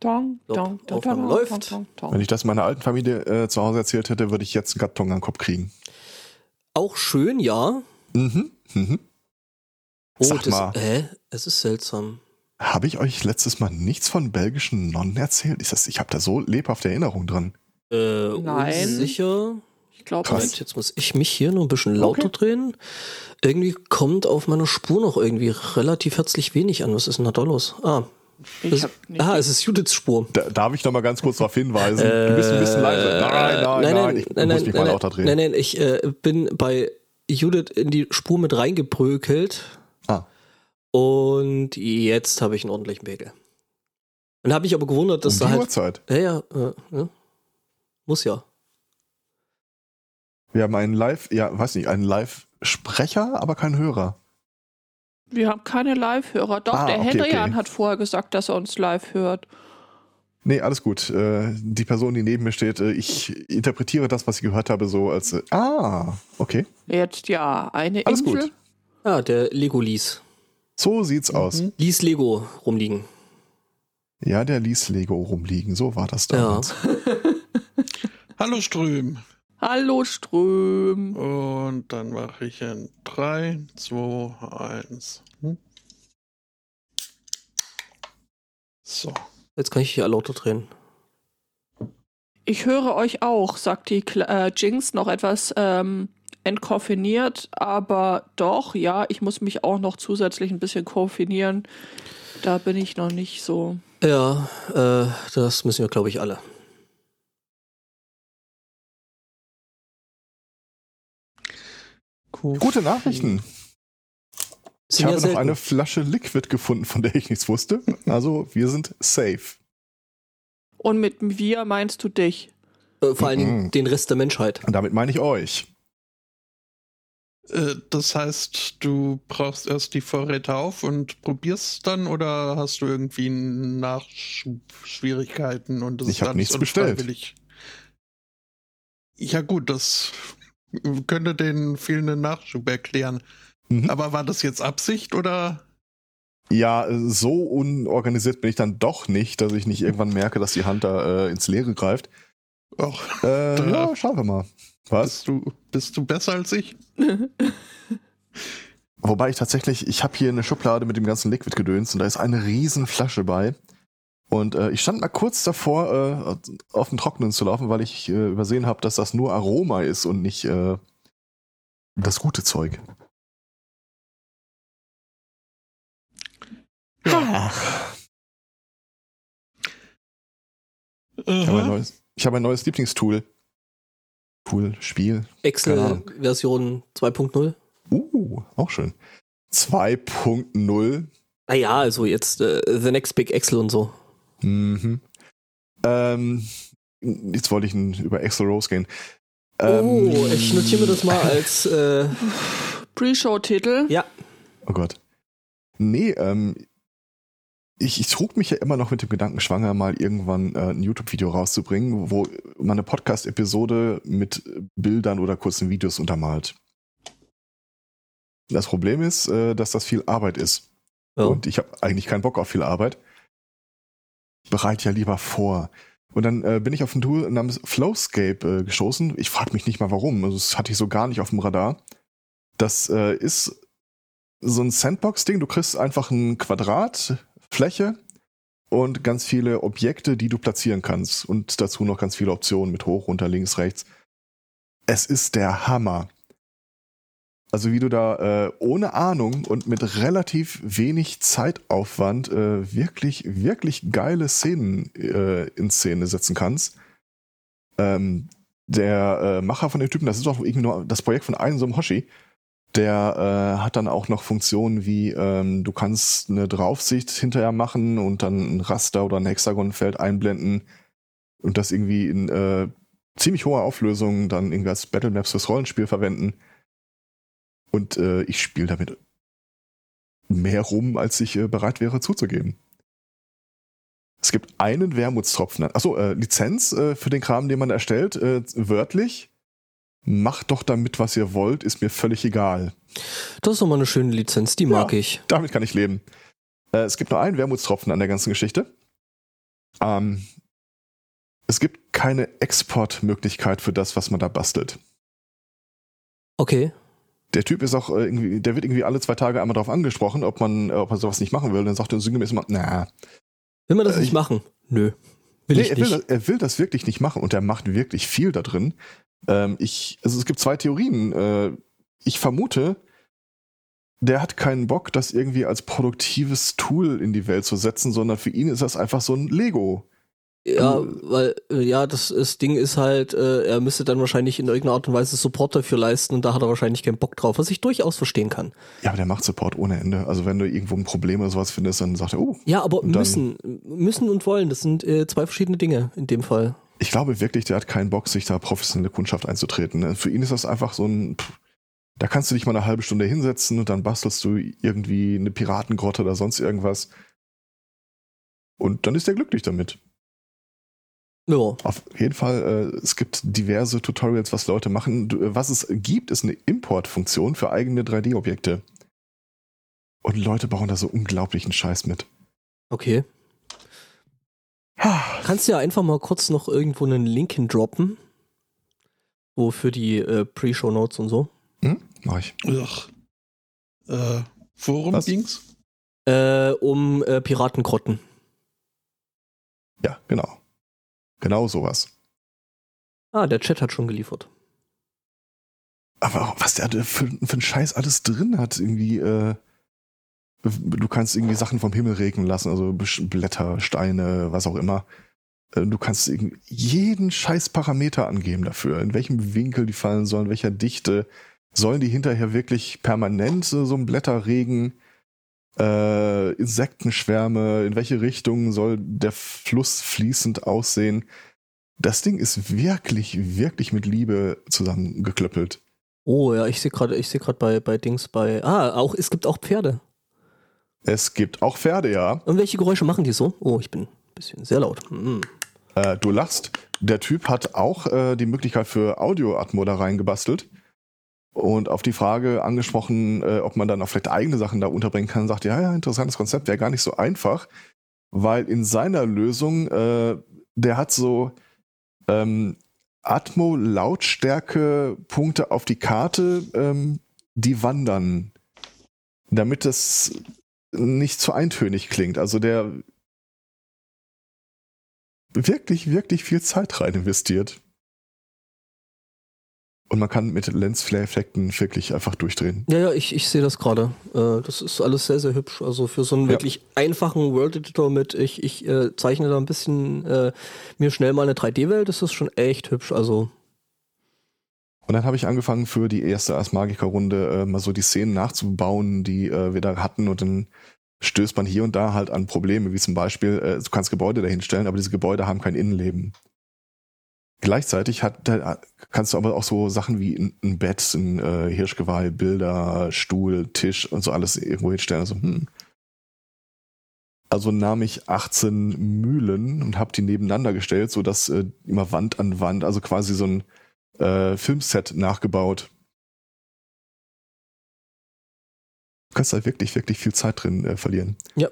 Dong, dong, Aufnahme dong, läuft. Wenn ich das meiner alten Familie äh, zu Hause erzählt hätte, würde ich jetzt einen Karton am Kopf kriegen. Auch schön, ja. Mhm. mhm. Oh, Sag das, mal. Hä? Es ist seltsam. Habe ich euch letztes Mal nichts von belgischen Nonnen erzählt? Ist das, ich habe da so lebhafte Erinnerungen dran. Äh, Nein. Unsicher. Ich glaube. Moment, jetzt muss ich mich hier noch ein bisschen lauter Okay. drehen. Irgendwie kommt auf meiner Spur noch irgendwie relativ herzlich wenig an. Was ist denn da los? Ah, Ich nicht. ah es ist Judiths Spur. Da, darf ich noch mal ganz kurz darauf hinweisen? du bist ein bisschen leise. Nein, nein, nein, ich muss mich mal lauter drehen. Nein, nein, ich äh, bin bei Judith in die Spur mit reingebrökelt Ah. und jetzt habe ich einen ordentlichen Pegel. Und habe mich aber gewundert, dass um da die halt. Uhrzeit. Ja, ja, äh, ja. Muss ja. Wir haben einen Live, ja, weiß nicht, einen Live-Sprecher, aber keinen Hörer. Wir haben keine Live-Hörer. Doch, Ah, der okay, Hendrian okay. hat vorher gesagt, dass er uns live hört. Nee, alles gut. Äh, die Person, die neben mir steht, äh, ich interpretiere das, was ich gehört habe, so als, äh, ah, okay. Jetzt ja, eine Alles Insel. gut. Ah, der Lego Lies. So sieht's aus. Mhm. Lies Lego rumliegen. Ja, der ließ Lego rumliegen. So war das damals. Hallo Ström. Hallo Ström. Und dann mache ich in 3, 2, 1. Hm? So. Jetzt kann ich hier lauter drehen. Ich höre euch auch, sagt die Kle äh, Jinx noch etwas ähm, entkoffiniert, aber doch, ja, ich muss mich auch noch zusätzlich ein bisschen koffinieren. Da bin ich noch nicht so. Ja, äh, das müssen wir, glaube ich, alle. Cool. Gute Nachrichten. Ich habe noch eine Flasche Liquid gefunden, von der ich nichts wusste. Also, wir sind safe. Und mit wir meinst du dich? Äh, vor allen Dingen Mhm. den Rest der Menschheit. Und damit meine ich euch. Äh, das heißt, du brauchst erst die Vorräte auf und probierst dann oder hast du irgendwie Nachschwierigkeiten und das Ich ist nichts bestellt. Ja gut, das könnte den fehlenden Nachschub erklären. Mhm. Aber war das jetzt Absicht oder? Ja, so unorganisiert bin ich dann doch nicht, dass ich nicht irgendwann merke, dass die Hand da äh, ins Leere greift. Ach, Äh, ja, schauen wir mal. Was? bist du, bist du besser als ich? Wobei ich tatsächlich, ich habe hier eine Schublade mit dem ganzen Liquid-Gedöns und da ist eine riesen Flasche bei. Und äh, ich stand mal kurz davor, äh, auf den Trocknen zu laufen, weil ich äh, übersehen habe, dass das nur Aroma ist und nicht äh, das gute Zeug. Ja. Ich habe ein neues, ich habe ein neues Lieblingstool. Tool, Spiel. Excel-Version 2.0. Uh, auch schön. 2.0. Naja, also jetzt äh, The Next Big Excel und so. Mhm. Ähm, jetzt wollte ich über Excel Rose gehen. Ähm, oh, ich notiere mir das mal als äh, Pre-Show-Titel. ja. Oh Gott. Nee, ähm, ich, ich trug mich ja immer noch mit dem Gedanken schwanger, mal irgendwann äh, ein YouTube-Video rauszubringen, wo man eine Podcast-Episode mit Bildern oder kurzen Videos untermalt. Das Problem ist, äh, dass das viel Arbeit ist. ja. Und ich habe eigentlich keinen Bock auf viel Arbeit. Ich bereite ja lieber vor. Und dann äh, bin ich auf ein Tool namens Flowscape äh, gestoßen. Ich frage mich nicht mal warum. Also, das hatte ich so gar nicht auf dem Radar. Das äh, ist so ein Sandbox-Ding. Du kriegst einfach ein Quadrat, Fläche und ganz viele Objekte, die du platzieren kannst. Und dazu noch ganz viele Optionen mit hoch, runter, links, rechts. Es ist der Hammer. Also wie du da äh, ohne Ahnung und mit relativ wenig Zeitaufwand äh, wirklich, wirklich geile Szenen äh, in Szene setzen kannst. Ähm, der äh, Macher von dem Typen, das ist doch irgendwie nur das Projekt von einem so einem Hoshi, der äh, hat dann auch noch Funktionen wie, ähm, du kannst eine Draufsicht hinterher machen und dann ein Raster oder ein Hexagonfeld einblenden und das irgendwie in äh, ziemlich hoher Auflösung dann irgendwie als Battlemaps fürs Rollenspiel verwenden. Und äh, ich spiele damit mehr rum, als ich äh, bereit wäre zuzugeben. Es gibt einen Wermutstropfen. Achso, äh, Lizenz äh, für den Kram, den man erstellt, äh, wörtlich. Macht doch damit, was ihr wollt, ist mir völlig egal. Das ist doch mal eine schöne Lizenz, die mag ich. Damit kann ich leben. Äh, es gibt nur einen Wermutstropfen an der ganzen Geschichte. Ähm, es gibt keine Exportmöglichkeit für das, was man da bastelt. Okay. Der Typ ist auch äh, irgendwie, der wird irgendwie alle zwei Tage einmal darauf angesprochen, ob man, äh, ob er sowas nicht machen will. Dann sagt er sinngemäß immer, na. Will man das Äh, nicht ich- machen? Nö. Will Nee, ich er, will, nicht. das- er will das wirklich nicht machen und er macht wirklich viel da drin. Ähm, ich, also es gibt zwei Theorien. Äh, ich vermute, der hat keinen Bock, das irgendwie als produktives Tool in die Welt zu setzen, sondern für ihn ist das einfach so ein Lego. Ja, weil, äh, ja, das, das Ding ist halt, äh, er müsste dann wahrscheinlich in irgendeiner Art und Weise Support dafür leisten und da hat er wahrscheinlich keinen Bock drauf, was ich durchaus verstehen kann. Ja, aber der macht Support ohne Ende. Also wenn du irgendwo ein Problem oder sowas findest, dann sagt er, oh, Ja, aber müssen, müssen und wollen, das sind äh, zwei verschiedene Dinge in dem Fall. ich glaube wirklich, der hat keinen Bock, sich da professionelle Kundschaft einzutreten. Für ihn ist das einfach so ein, pff, da kannst du dich mal eine halbe Stunde hinsetzen und dann bastelst du irgendwie eine Piratengrotte oder sonst irgendwas. Und dann ist er glücklich damit. Ja, Auf jeden Fall, äh, es gibt diverse Tutorials, was Leute machen. Du, äh, was es gibt, ist eine Importfunktion für eigene 3D-Objekte. Und Leute bauen da so unglaublichen Scheiß mit. okay. Kannst du ja einfach mal kurz noch irgendwo einen Link hindroppen. Wo für die äh, Pre-Show Notes und so. Hm? Mach ich. Ugh. Äh, worum Was? ging's? Äh, um äh, Piratengrotten. Ja, genau. Genau sowas. Ah, der Chat hat schon geliefert. Aber was der für, für einen Scheiß alles drin hat, irgendwie, äh, du kannst irgendwie Sachen vom Himmel regnen lassen, also Blätter, Steine, was auch immer. Äh, Du kannst irgendwie jeden scheiß Parameter angeben dafür, in welchem Winkel die fallen sollen, welcher Dichte. Sollen die hinterher wirklich permanent so so ein Blätterregen, äh, Insektenschwärme, in welche Richtung soll der Fluss fließend aussehen? Das Ding ist wirklich, wirklich mit Liebe zusammengeklöppelt. Oh ja, ich sehe gerade, ich sehe gerade bei, bei Dings bei. Ah, auch, es gibt auch Pferde. Es gibt auch Pferde, ja. Und welche Geräusche machen die so? Oh, ich bin ein bisschen sehr laut. Hm. Äh, du lachst. Der Typ hat auch äh, die Möglichkeit für Audio-Atmo da reingebastelt. Und auf die Frage angesprochen, äh, ob man dann auch vielleicht eigene Sachen da unterbringen kann, sagt, ja, ja, interessantes Konzept, wäre gar nicht so einfach, weil in seiner Lösung, äh, der hat so ähm, Atmo-Lautstärke-Punkte auf die Karte, ähm, die wandern, damit es nicht zu eintönig klingt. Also der wirklich, wirklich viel Zeit rein investiert. Und man kann mit Lensflare-Effekten wirklich einfach durchdrehen. Ja, ja, ich, ich sehe das gerade. Äh, das ist alles sehr, sehr hübsch. Also für so einen Ja. wirklich einfachen World Editor mit, ich, ich äh, zeichne da ein bisschen äh, mir schnell mal eine 3D-Welt, ist das schon echt hübsch. Also, Und dann habe ich angefangen für die erste Ars Magica-Runde äh, mal so die Szenen nachzubauen, die äh, wir da hatten. Und dann stößt man hier und da halt an Probleme, wie zum Beispiel, du kannst Gebäude dahinstellen, aber diese Gebäude haben kein Innenleben. Gleichzeitig hat, kannst du aber auch so Sachen wie ein, ein Bett, ein äh, Hirschgeweih, Bilder, Stuhl, Tisch und so alles irgendwo hinstellen. Also, hm. also nahm ich 18 Mühlen und habe die nebeneinander gestellt, so dass äh, immer Wand an Wand, also quasi so ein äh, Filmset nachgebaut. Du kannst da wirklich, wirklich viel Zeit drin äh, verlieren. Ja.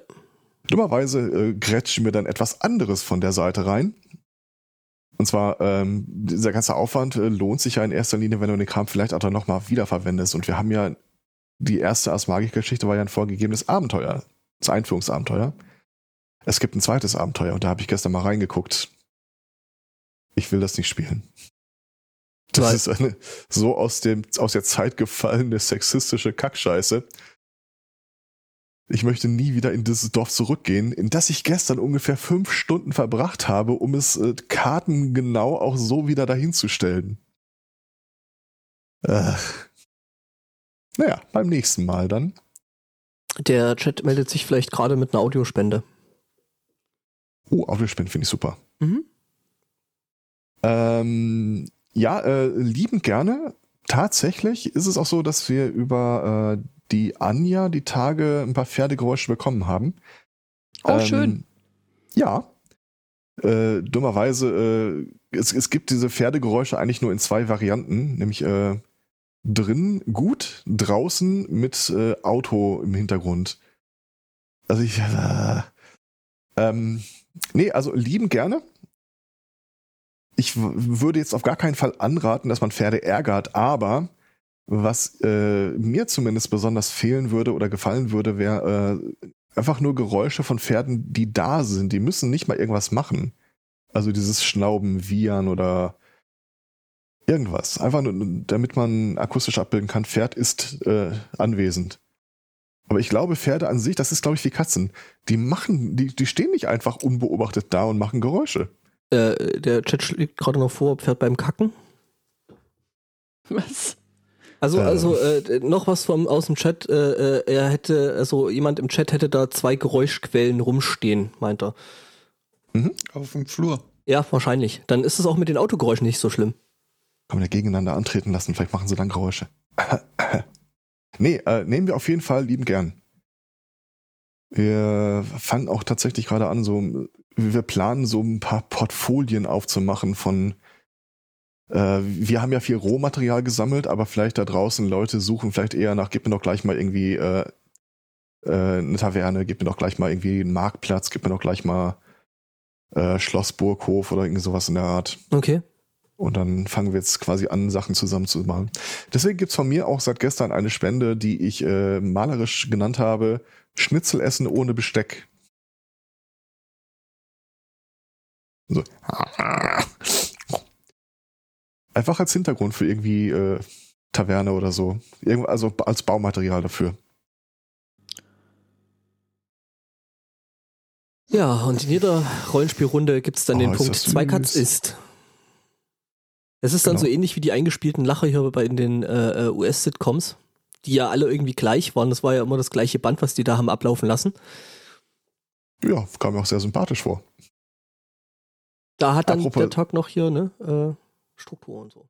Dummerweise äh, grätscht mir dann etwas anderes von der Seite rein. Und zwar, ähm, dieser ganze Aufwand äh, lohnt sich ja in erster Linie, wenn du den Kram vielleicht auch dann nochmal wiederverwendest. Und wir haben ja, die erste Ars Magica-Geschichte war ja ein vorgegebenes Abenteuer, das Einführungsabenteuer. Es gibt ein zweites Abenteuer und da habe ich gestern mal reingeguckt. Ich will das nicht spielen. Das Weil- ist eine so aus, dem, aus der Zeit gefallene sexistische Kackscheiße. Ich möchte nie wieder in dieses Dorf zurückgehen, in das ich gestern ungefähr fünf Stunden verbracht habe, um es äh, kartengenau auch so wieder dahinzustellen. Äh. Naja, beim nächsten Mal dann. der Chat meldet sich vielleicht gerade mit einer Audiospende. Oh, Audiospenden finde ich super. Mhm. Ähm, ja, äh, liebend gerne. Tatsächlich ist es auch so, dass wir über äh, die Anja die Tage ein paar Pferdegeräusche bekommen haben. Oh, Ähm, schön. Ja. Äh, dummerweise, äh, es, es gibt diese Pferdegeräusche eigentlich nur in zwei Varianten, nämlich äh, drin gut, draußen mit äh, Auto im Hintergrund. Also ich, äh, ähm, nee, also lieben gerne. Ich würde jetzt auf gar keinen Fall anraten, dass man Pferde ärgert, aber was äh, mir zumindest besonders fehlen würde oder gefallen würde, wäre äh, einfach nur Geräusche von Pferden, die da sind. Die müssen nicht mal irgendwas machen. Also dieses Schnauben, Wiehern oder irgendwas. Einfach nur, damit man akustisch abbilden kann, Pferd ist äh, anwesend. Aber ich glaube, Pferde an sich, das ist, glaube ich, wie Katzen. Die machen, die, die stehen nicht einfach unbeobachtet da und machen Geräusche. Äh, der Chat schlägt gerade noch vor, Pferd beim Kacken. Was? Also, Äh. also äh, noch was vom aus dem Chat. Äh, äh, er hätte, also jemand im Chat hätte da zwei Geräuschquellen rumstehen, meint er. Auf dem Flur. Ja, wahrscheinlich. Dann ist es auch mit den Autogeräuschen nicht so schlimm. Kann man ja gegeneinander antreten lassen, vielleicht machen sie dann Geräusche. nee, äh, nehmen wir auf jeden Fall lieben gern. Wir fangen auch tatsächlich gerade an, so, wir planen so ein paar Portfolien aufzumachen von, äh, wir haben ja viel Rohmaterial gesammelt, aber vielleicht da draußen Leute suchen vielleicht eher nach, gib mir doch gleich mal irgendwie äh, äh, eine Taverne, gib mir doch gleich mal irgendwie einen Marktplatz, gib mir doch gleich mal äh, Schloss Burghof oder irgendwie sowas in der Art. Okay. Und dann fangen wir jetzt quasi an, Sachen zusammenzumachen. Deswegen gibt's von mir auch seit gestern eine Spende, die ich äh, malerisch genannt habe: Schnitzel essen ohne Besteck. So. Einfach als Hintergrund für irgendwie äh, Taverne oder so. Irgend, also als Baumaterial dafür. Ja, und in jeder Rollenspielrunde gibt's dann Oh, den Punkt zwei. Katz ist. Es ist dann Genau. so ähnlich wie die eingespielten Lacher hier bei in den äh, äh, US-Sitcoms, die ja alle irgendwie gleich waren. Das war ja immer das gleiche Band, was die da haben ablaufen lassen. Ja, kam mir auch sehr sympathisch vor. Da hat dann Apropos- der Tag noch hier, ne, äh, Struktur und so.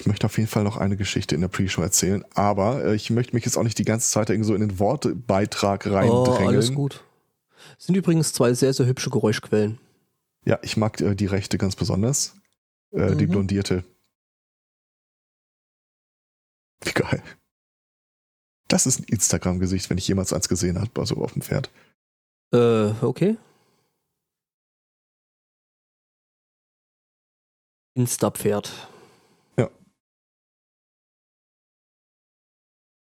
Ich möchte auf jeden Fall noch eine Geschichte in der Pre-Show erzählen, aber äh, ich möchte mich jetzt auch nicht die ganze Zeit irgendwie so in den Wortbeitrag Oh, reindrängeln. alles gut. Sind übrigens zwei sehr, sehr hübsche Geräuschquellen. Ja, ich mag äh, die rechte ganz besonders. Äh, Die Mhm. blondierte. Wie geil. Das ist ein Instagram-Gesicht, wenn ich jemals eins gesehen habe, also auf dem Pferd. Äh, okay. Insta-Pferd.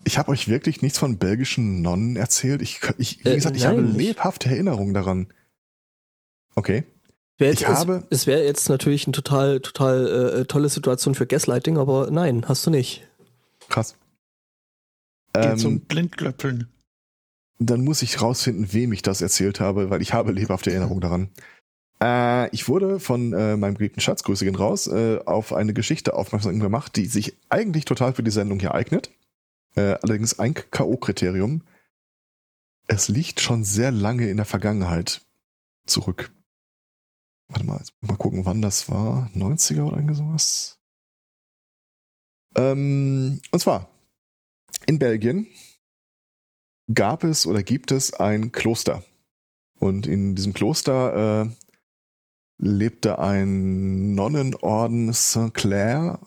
Ich habe euch wirklich nichts von belgischen Nonnen erzählt. Ich, ich wie Äh, gesagt, ich nein, habe lebhafte Erinnerungen daran. Okay. Wär Ich jetzt, es- habe- Es wäre jetzt natürlich eine total, total äh, tolle Situation für Gaslighting, aber nein, hast du nicht. Krass. Geht Ähm, zum Blindklöppeln. dann muss ich rausfinden, wem ich das erzählt habe, weil ich habe lebhafte Erinnerung daran. Äh, ich wurde von äh, meinem geliebten Schatz, Grüße gehen raus, äh, auf eine Geschichte aufmerksam gemacht, die sich eigentlich total für die Sendung hier eignet. Äh, allerdings ein K.O.-Kriterium. Es liegt schon sehr lange in der Vergangenheit zurück. Warte mal, mal gucken, wann das war. 90er oder irgend sowas? Ähm, und zwar, in Belgien gab es oder gibt es ein Kloster. Und in diesem Kloster äh, lebte ein Nonnenorden St. Clair.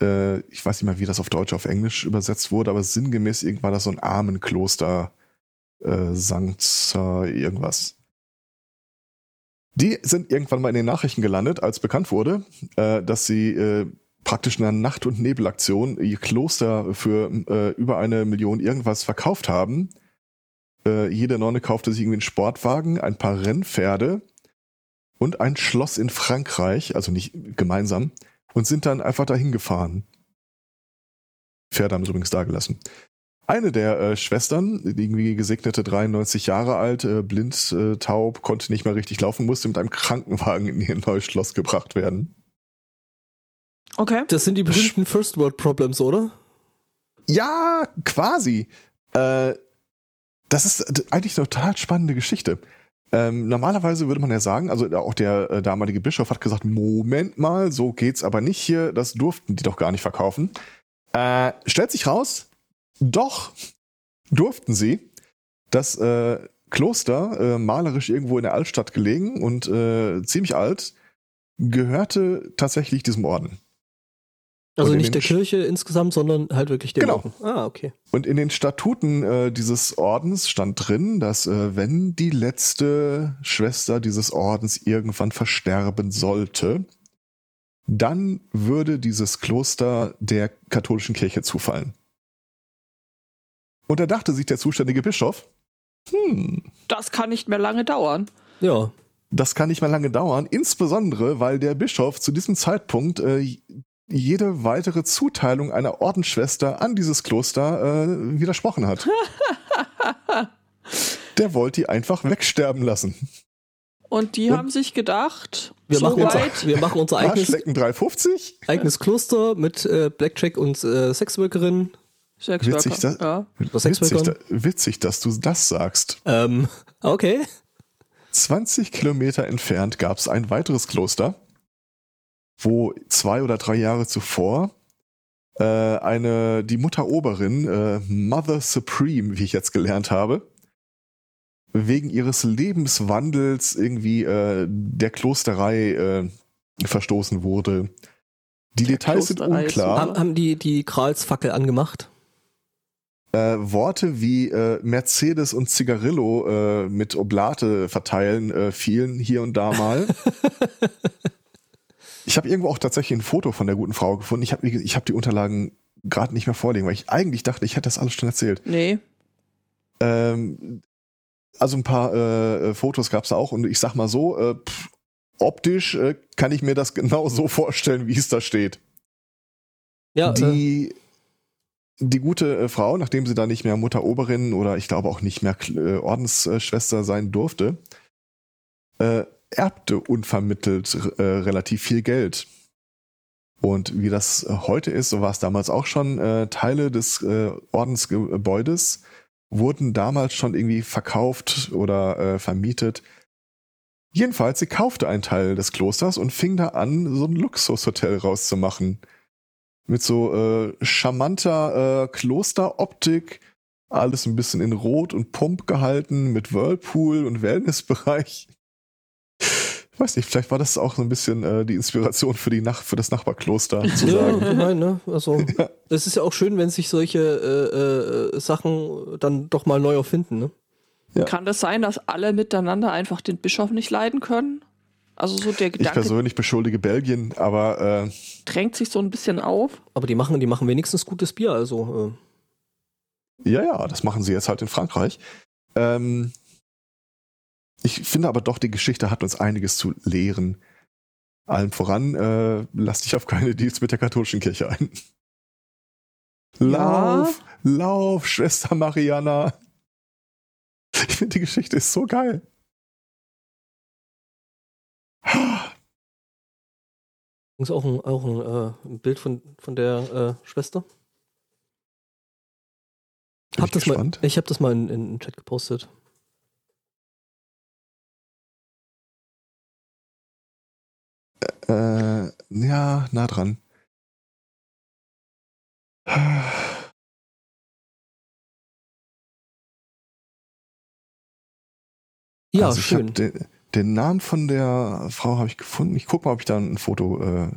Äh, ich weiß nicht mal, wie das auf Deutsch, auf Englisch übersetzt wurde, aber sinngemäß irgendwann war das so ein Armenkloster äh, Sankt äh, irgendwas. Die sind irgendwann mal in den Nachrichten gelandet, als bekannt wurde, äh, dass sie äh, praktisch in einer Nacht- und Nebelaktion ihr Kloster für äh, über eine Million irgendwas verkauft haben. Äh, jede Nonne kaufte sich irgendwie einen Sportwagen, ein paar Rennpferde und ein Schloss in Frankreich, also nicht gemeinsam, und sind dann einfach dahin gefahren. Pferde haben sie übrigens da gelassen. Eine der äh, Schwestern, die irgendwie gesegnete 93 Jahre alt, äh, blind, äh, taub, konnte nicht mehr richtig laufen, musste mit einem Krankenwagen in ihr neues Schloss gebracht werden. Okay. Das sind die berühmten First World Problems, oder? Ja, quasi. Äh, das ist eigentlich eine total spannende Geschichte. Ähm, normalerweise würde man ja sagen, also auch der äh, damalige Bischof hat gesagt, Moment mal, so geht's aber nicht hier, das durften die doch gar nicht verkaufen. Äh, stellt sich raus, doch durften sie. Das äh, Kloster, äh, malerisch irgendwo in der Altstadt gelegen und äh, ziemlich alt, gehörte tatsächlich diesem Orden. Also nicht der Kirche insgesamt, sondern halt wirklich der Genau. Orden. Ah, okay. Und in den Statuten äh, dieses Ordens stand drin, dass äh, wenn die letzte Schwester dieses Ordens irgendwann versterben sollte, dann würde dieses Kloster der katholischen Kirche zufallen. Und da dachte sich der zuständige Bischof, hm, Das kann nicht mehr lange dauern. Ja. das kann nicht mehr lange dauern, insbesondere weil der Bischof zu diesem Zeitpunkt äh, jede weitere Zuteilung einer Ordensschwester an dieses Kloster äh, widersprochen hat. Der wollte die einfach wegsterben lassen. Und die Und- haben sich gedacht, Wir, so machen, unser, weit, wir machen unser eigenes, Arschlecken 350? eigenes Kloster mit äh, Blackjack und äh, Sexworkerinnen. Sexworker. Witzig, das- ja. Witzig, da, witzig, dass du das sagst. Ähm, okay. 20 Kilometer entfernt gab es ein weiteres Kloster, wo zwei oder drei Jahre zuvor äh, eine die Mutter Oberin, äh, Mother Supreme, wie ich jetzt gelernt habe, wegen ihres Lebenswandels irgendwie äh, der Klosterei äh, verstoßen wurde. Die Der Details sind Klosterei ist unklar. Haben, haben die die Gralsfackel angemacht? Äh, Worte wie äh, Mercedes und Zigarillo äh, mit Oblate verteilen äh, fielen hier und da mal. ich habe irgendwo auch tatsächlich ein Foto von der guten Frau gefunden. Ich habe ich hab die Unterlagen gerade nicht mehr vorliegen, weil ich eigentlich dachte, ich hätte das alles schon erzählt. Nee. Ähm, also ein paar äh, äh, Fotos gab es da auch und ich sag mal so, äh, pff, optisch äh, kann ich mir das genau so vorstellen, wie es da steht. Ja, äh, die, die gute äh, Frau, nachdem sie da nicht mehr Mutter Oberin oder ich glaube auch nicht mehr Ordensschwester sein durfte, äh, erbte unvermittelt äh, relativ viel Geld. Und wie das äh, heute ist, so war es damals auch schon, äh, Teile des äh, Ordensgebäudes wurden damals schon irgendwie verkauft oder äh, vermietet. Jedenfalls, sie kaufte einen Teil des Klosters und fing da an, so ein Luxushotel rauszumachen mit so äh, charmanter äh, Klosteroptik, alles ein bisschen in Rot und Pump gehalten, mit Whirlpool und Wellnessbereich. Ich weiß nicht, vielleicht war das auch so ein bisschen äh, die Inspiration für, die Nach für das Nachbarkloster zu ja, sagen. ich meine, ne? Also, es ist ja auch schön, wenn sich solche äh, äh, Sachen dann doch mal neu erfinden, ne? Ja. Kann das sein, dass alle miteinander einfach den Bischof nicht leiden können? Also so der Ich Gedanke persönlich beschuldige Belgien, aber äh, drängt sich so ein bisschen auf. Aber die machen, die machen wenigstens gutes Bier, also. Ja, ja, das machen sie jetzt halt in Frankreich. Ähm, ich finde aber doch, die Geschichte hat uns einiges zu lehren. Allem voran, äh, lass dich auf keine Deals mit der katholischen Kirche ein. Ja. Lauf, lauf, Schwester Mariana. Ich finde, die Geschichte ist so geil. Ist auch ein, auch ein, äh, ein Bild von, von der äh, Schwester. Bin Hab ich das mal, gespannt. ich habe das mal in, in den Chat gepostet. Äh, ja, nah dran. Ja, also schön. Den, den Namen von der Frau habe ich gefunden. Ich gucke mal, ob ich da ein Foto äh,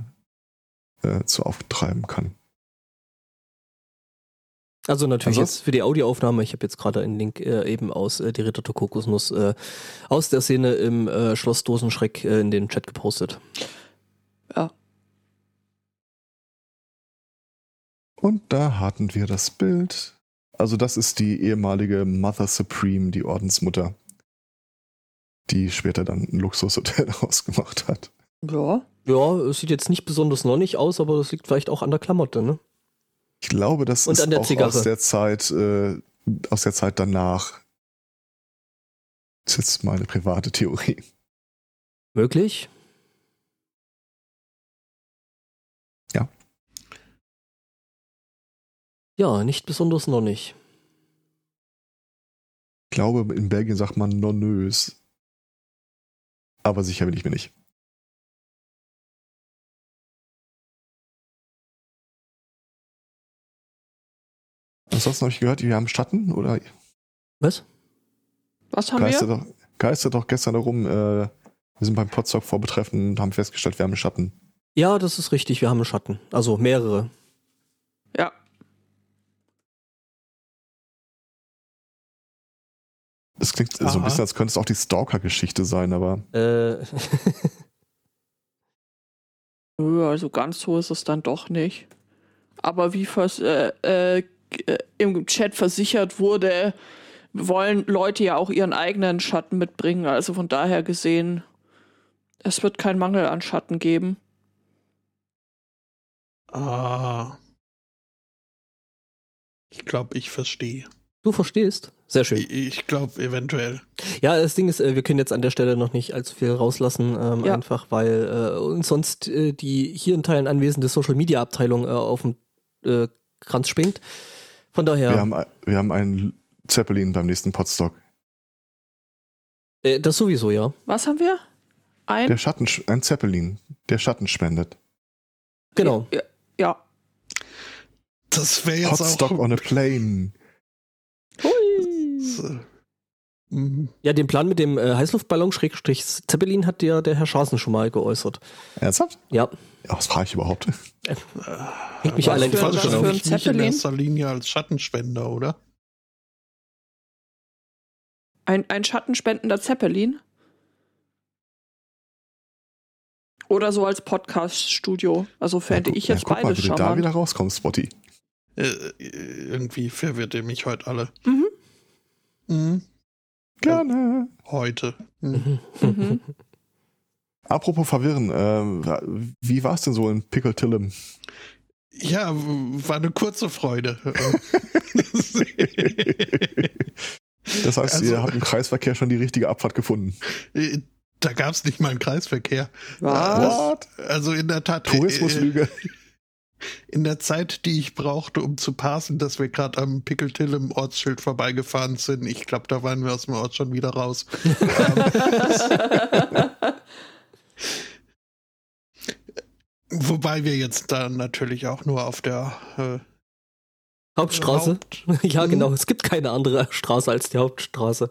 äh, zu auftreiben kann. Also natürlich Ansonsten- jetzt für die Audioaufnahme, ich habe jetzt gerade einen Link äh, eben aus äh, die Ritter der Kokosnuss äh, aus der Szene im äh, Schloss Dosenschreck äh, in den Chat gepostet. Und da hatten wir das Bild. Also das ist die ehemalige Mother Supreme, die Ordensmutter, die später dann ein Luxushotel ausgemacht hat. Ja. Ja, es sieht jetzt nicht besonders nonnig aus, aber das liegt vielleicht auch an der Klamotte, ne? Ich glaube, das Und ist an der auch Zigarre. aus der Zeit, äh, aus der Zeit danach. Das ist jetzt meine private Theorie. Möglich. Ja. Ja, nicht besonders nonnig. Ich glaube, in Belgien sagt man nonnös. Aber sicher bin ich mir nicht. Ansonsten habe ich gehört, wir haben Schatten oder Was? Was haben geistert wir? doch, geistert doch gestern herum. Äh, wir sind beim Potsdok vorbetreffen und haben festgestellt, wir haben Schatten. Ja, das ist richtig. Wir haben einen Schatten. Also mehrere. Ja. Das klingt so ein Aha. bisschen, als könnte es auch die Stalker-Geschichte sein, aber Äh, Nö, also ganz so ist es dann doch nicht. Aber wie vers äh, äh, äh, im Chat versichert wurde, wollen Leute ja auch ihren eigenen Schatten mitbringen. Also von daher gesehen, es wird keinen Mangel an Schatten geben. Ah. Ich glaube, ich verstehe. du verstehst. Sehr schön. Ich, ich glaube, eventuell. Ja, das Ding ist, äh, wir können jetzt an der Stelle noch nicht allzu viel rauslassen, ähm, Ja. einfach weil äh, uns sonst äh, die hier in Teilen anwesende Social Media Abteilung äh, auf dem äh, Kranz springt. Von daher, wir, haben, wir haben einen Zeppelin beim nächsten Podstock. äh, das sowieso, ja. Was haben wir? Ein. Der Schatten, ein Zeppelin, der Schatten spendet. Genau. Ja. ja. Das wäre jetzt Podstock auch. on a plane. Mhm. Ja, den Plan mit dem äh, Heißluftballon Schrägstrich Zeppelin hat ja der Herr Schaßen schon mal geäußert. Ernsthaft? Ja, Ja, was frage ich überhaupt? hängt mich allein die Frage schon auf. nicht in erster Linie als Schattenspender, oder? Ein, ein schattenspendender Zeppelin? Oder so als Podcast-Studio. Also fände Ja, ich jetzt ja, guck mal, beides wie du da wieder rauskommst, Spotty. Äh, irgendwie verwirrt ihr mich heute alle. Mhm. Mhm. Gerne. Heute. Mhm. Mhm. Apropos verwirren, äh, wie war es denn so in Pickle Tillem? Ja, war eine kurze Freude. Das heißt, Also- ihr habt im Kreisverkehr schon die richtige Abfahrt gefunden. Äh, da gab es nicht mal einen Kreisverkehr. Was? What? Also in der Tat. äh, Tourismuslüge. In der Zeit, die ich brauchte, um zu passen, dass wir gerade am Pickeltill im Ortsschild vorbeigefahren sind, ich glaube, da waren wir aus dem Ort schon wieder raus. ähm, wobei wir jetzt da natürlich auch nur auf der äh, Hauptstraße? Haupt- ja, genau. Es gibt keine andere Straße als die Hauptstraße.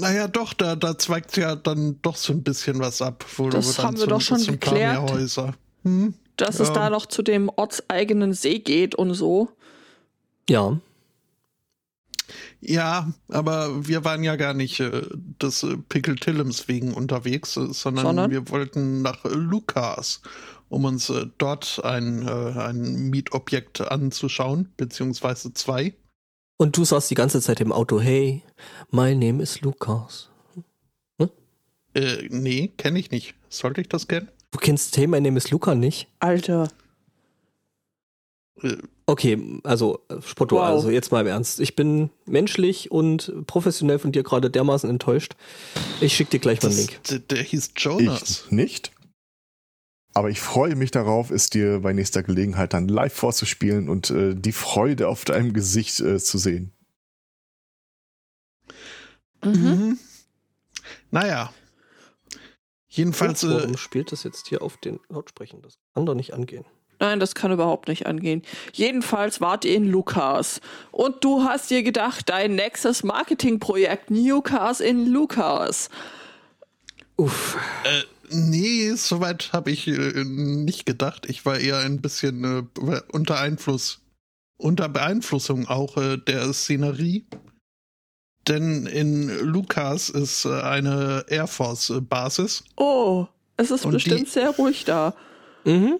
Naja, doch, da, da zweigt ja dann doch so ein bisschen was ab. Wo, Das dann haben wir doch schon so ein paar geklärt. mehr Häuser. Hm? Dass es Ja. da noch zu dem ortseigenen See geht und so. Ja. Ja, aber wir waren ja gar nicht äh, des äh, Pickel Tillems wegen unterwegs, äh, sondern, Sondern? wir wollten nach äh, Lukas, um uns äh, dort ein, äh, ein Mietobjekt anzuschauen, beziehungsweise zwei. Und du sagst die ganze Zeit im Auto, hey, my name is Lukas. Äh, nee, kenne ich nicht. Sollte ich das kennen? Du kennst Hey, my name is Luca nicht? Alter. Okay, also äh, Spotto, Wow. also jetzt mal im Ernst. Ich bin menschlich und professionell von dir gerade dermaßen enttäuscht. Ich schick dir gleich mal einen das, Link. der, der hieß Jonas. Ich nicht. Aber ich freue mich darauf, es dir bei nächster Gelegenheit dann live vorzuspielen und äh, die Freude auf deinem Gesicht äh, zu sehen. Mhm. Mhm. Naja. Jedenfalls, Oh, äh, warum spielt das jetzt hier auf den Lautsprechern? Das kann doch nicht angehen. Nein, das kann überhaupt nicht angehen. Jedenfalls wart ihr in Lukas. Und du hast dir gedacht, dein nächstes Marketingprojekt Newcars in Lukas. Uff. Äh, nee, soweit habe ich äh, nicht gedacht. Ich war eher ein bisschen äh, unter Einfluss, unter Beeinflussung auch äh, der Szenerie. Denn in Lukas ist äh, eine Air Force Basis. Oh, es ist Und bestimmt sehr ruhig da. Mhm.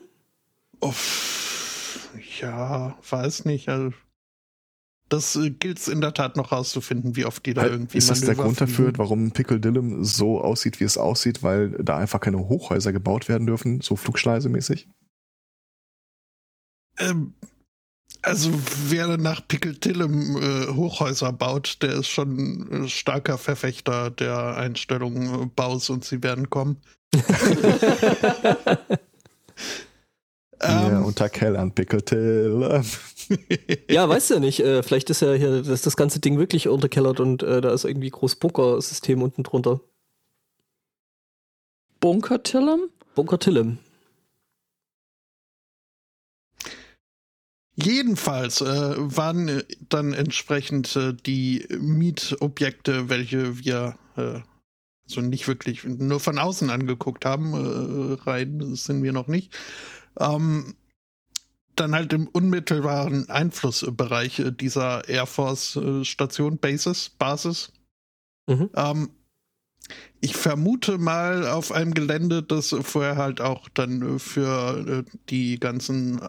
Uff, ja, weiß nicht. Also, das äh, gilt es in der Tat noch rauszufinden, wie oft die da irgendwie ist das der Grund dafür, warum Pickle Dillem so aussieht, wie es aussieht, weil da einfach keine Hochhäuser gebaut werden dürfen, so flugschleisemäßig? Ähm, also wer nach Pickeltillem äh, Hochhäuser baut, der ist schon ein starker Verfechter der Einstellung äh, Baus und sie werden kommen. Ja, Ähm, unter Kellern Pickle Tillem. Ja, weißt du ja nicht. Äh, vielleicht ist ja hier das, das ganze Ding wirklich unterkellert und äh, da ist irgendwie groß Bunkersystem unten drunter. Bunker Tillem? Jedenfalls äh, waren äh, dann entsprechend äh, die Mietobjekte, welche wir äh, also nicht wirklich nur von außen angeguckt haben, äh, rein sind wir noch nicht. Ähm, dann halt im unmittelbaren Einflussbereich dieser Air Force äh, Station, Basis, Basis. Mhm. Ähm, ich vermute mal auf einem Gelände, das vorher halt auch dann für äh, die ganzen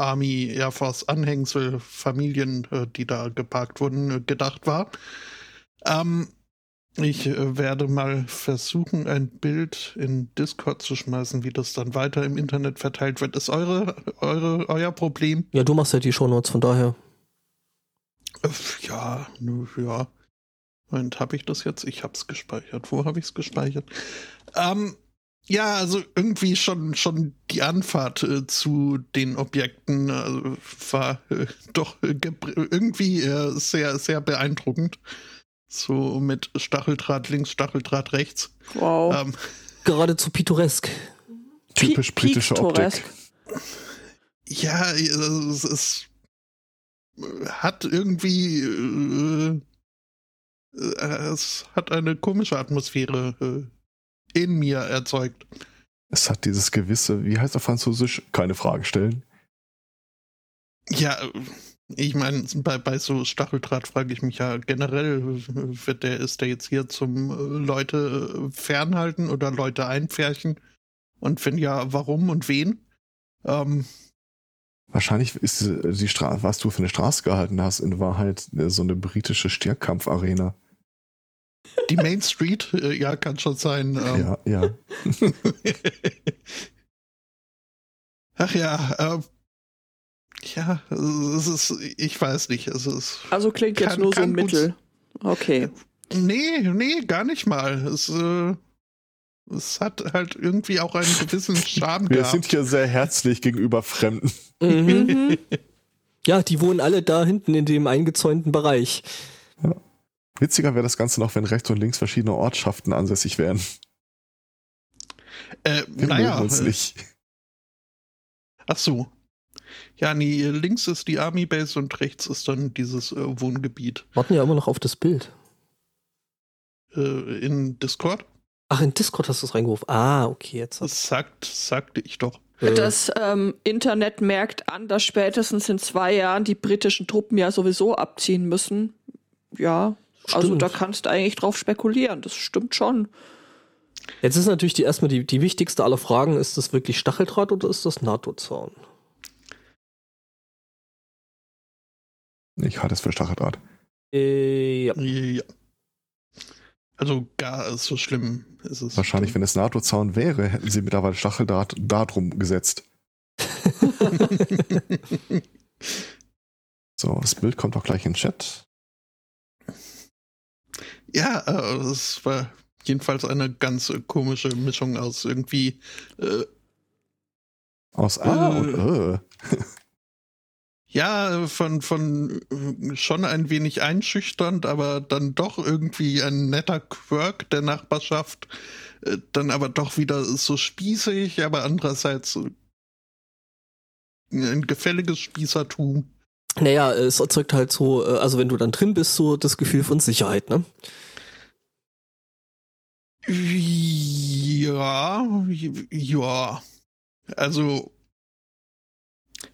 Army Air Force Anhängsel, Familien, äh, die da geparkt wurden, äh, gedacht war. Ähm, ich äh, werde mal versuchen, ein Bild in Discord zu schmeißen, wie das dann weiter im Internet verteilt wird. Ist eure, eure, euer Problem? Ja, du machst ja die Shownotes, von daher. Ja, ja. Moment, habe ich das jetzt? Ich habe es gespeichert. Wo habe ich es gespeichert? Ähm, ja, also irgendwie schon, schon die Anfahrt äh, zu den Objekten äh, war äh, doch äh, irgendwie äh, sehr, sehr beeindruckend. So mit Stacheldraht links, Stacheldraht rechts. Wow. Ähm, Geradezu pittoresk. Typisch Pi- britische piktoresk. Optik. ja, es, es hat irgendwie äh, äh, es hat eine komische Atmosphäre äh, in mir erzeugt. Es hat dieses gewisse, wie heißt auf Französisch? Keine Fragen stellen. Ja, äh, ich meine, bei, bei so Stacheldraht frage ich mich ja generell, äh, wird der, ist der jetzt hier zum äh, Leute äh, fernhalten oder Leute einpferchen? Und wenn ja, warum und wen? Ähm, Wahrscheinlich ist die, die Straße, was du für eine Straße gehalten hast, in Wahrheit äh, so eine britische Stierkampfarena. Die Main Street, äh, ja, kann schon sein. Ähm, Ja, ja. Ach ja, ähm, ja, es ist, ich weiß nicht, es ist, Also klingt jetzt Kann- nur so kann gut mittel. Okay. nee, nee, gar nicht mal. Es, äh, es hat halt irgendwie auch einen gewissen Charme Wir gehabt. sind hier sehr herzlich gegenüber Fremden. Mhm. Ja, die wohnen alle da hinten in dem eingezäunten Bereich. Witziger wäre das Ganze noch, wenn rechts und links verschiedene Ortschaften ansässig wären. äh, Wir naja, uns äh, nicht. ach so. Ja, nee, links ist die Army Base und rechts ist dann dieses äh, Wohngebiet. Warten ja immer noch auf das Bild. Äh, in Discord? Ach, in Discord hast du es reingerufen. Ah, okay, jetzt. Das sagt, sagte ich doch. Äh, Das ähm, Internet merkt an, dass spätestens in zwei Jahren die britischen Truppen ja sowieso abziehen müssen. Ja, also Stimmt. da kannst du eigentlich drauf spekulieren. Das stimmt schon. Jetzt ist natürlich die erstmal die, die wichtigste aller Fragen: Ist das wirklich Stacheldraht oder ist das NATO-Zaun? Ich halte es für Stacheldraht. Äh, ja. Ja. Also gar so schlimm ist es. Wahrscheinlich, wenn es NATO-Zaun wäre, hätten sie mittlerweile Stacheldraht da drum gesetzt. So, das Bild kommt auch gleich in den Chat. Ja, äh, es war jedenfalls eine ganz äh, komische Mischung aus irgendwie. Äh, Aus A Äh. und Ö. ja, von, von äh, schon ein wenig einschüchternd, aber dann doch irgendwie ein netter Quirk der Nachbarschaft. Dann aber doch wieder so spießig, aber andererseits ein gefälliges Spießertum. Naja, es erzeugt halt so, äh, also wenn du dann drin bist, so das Gefühl von Sicherheit, ne? Ja, ja. Also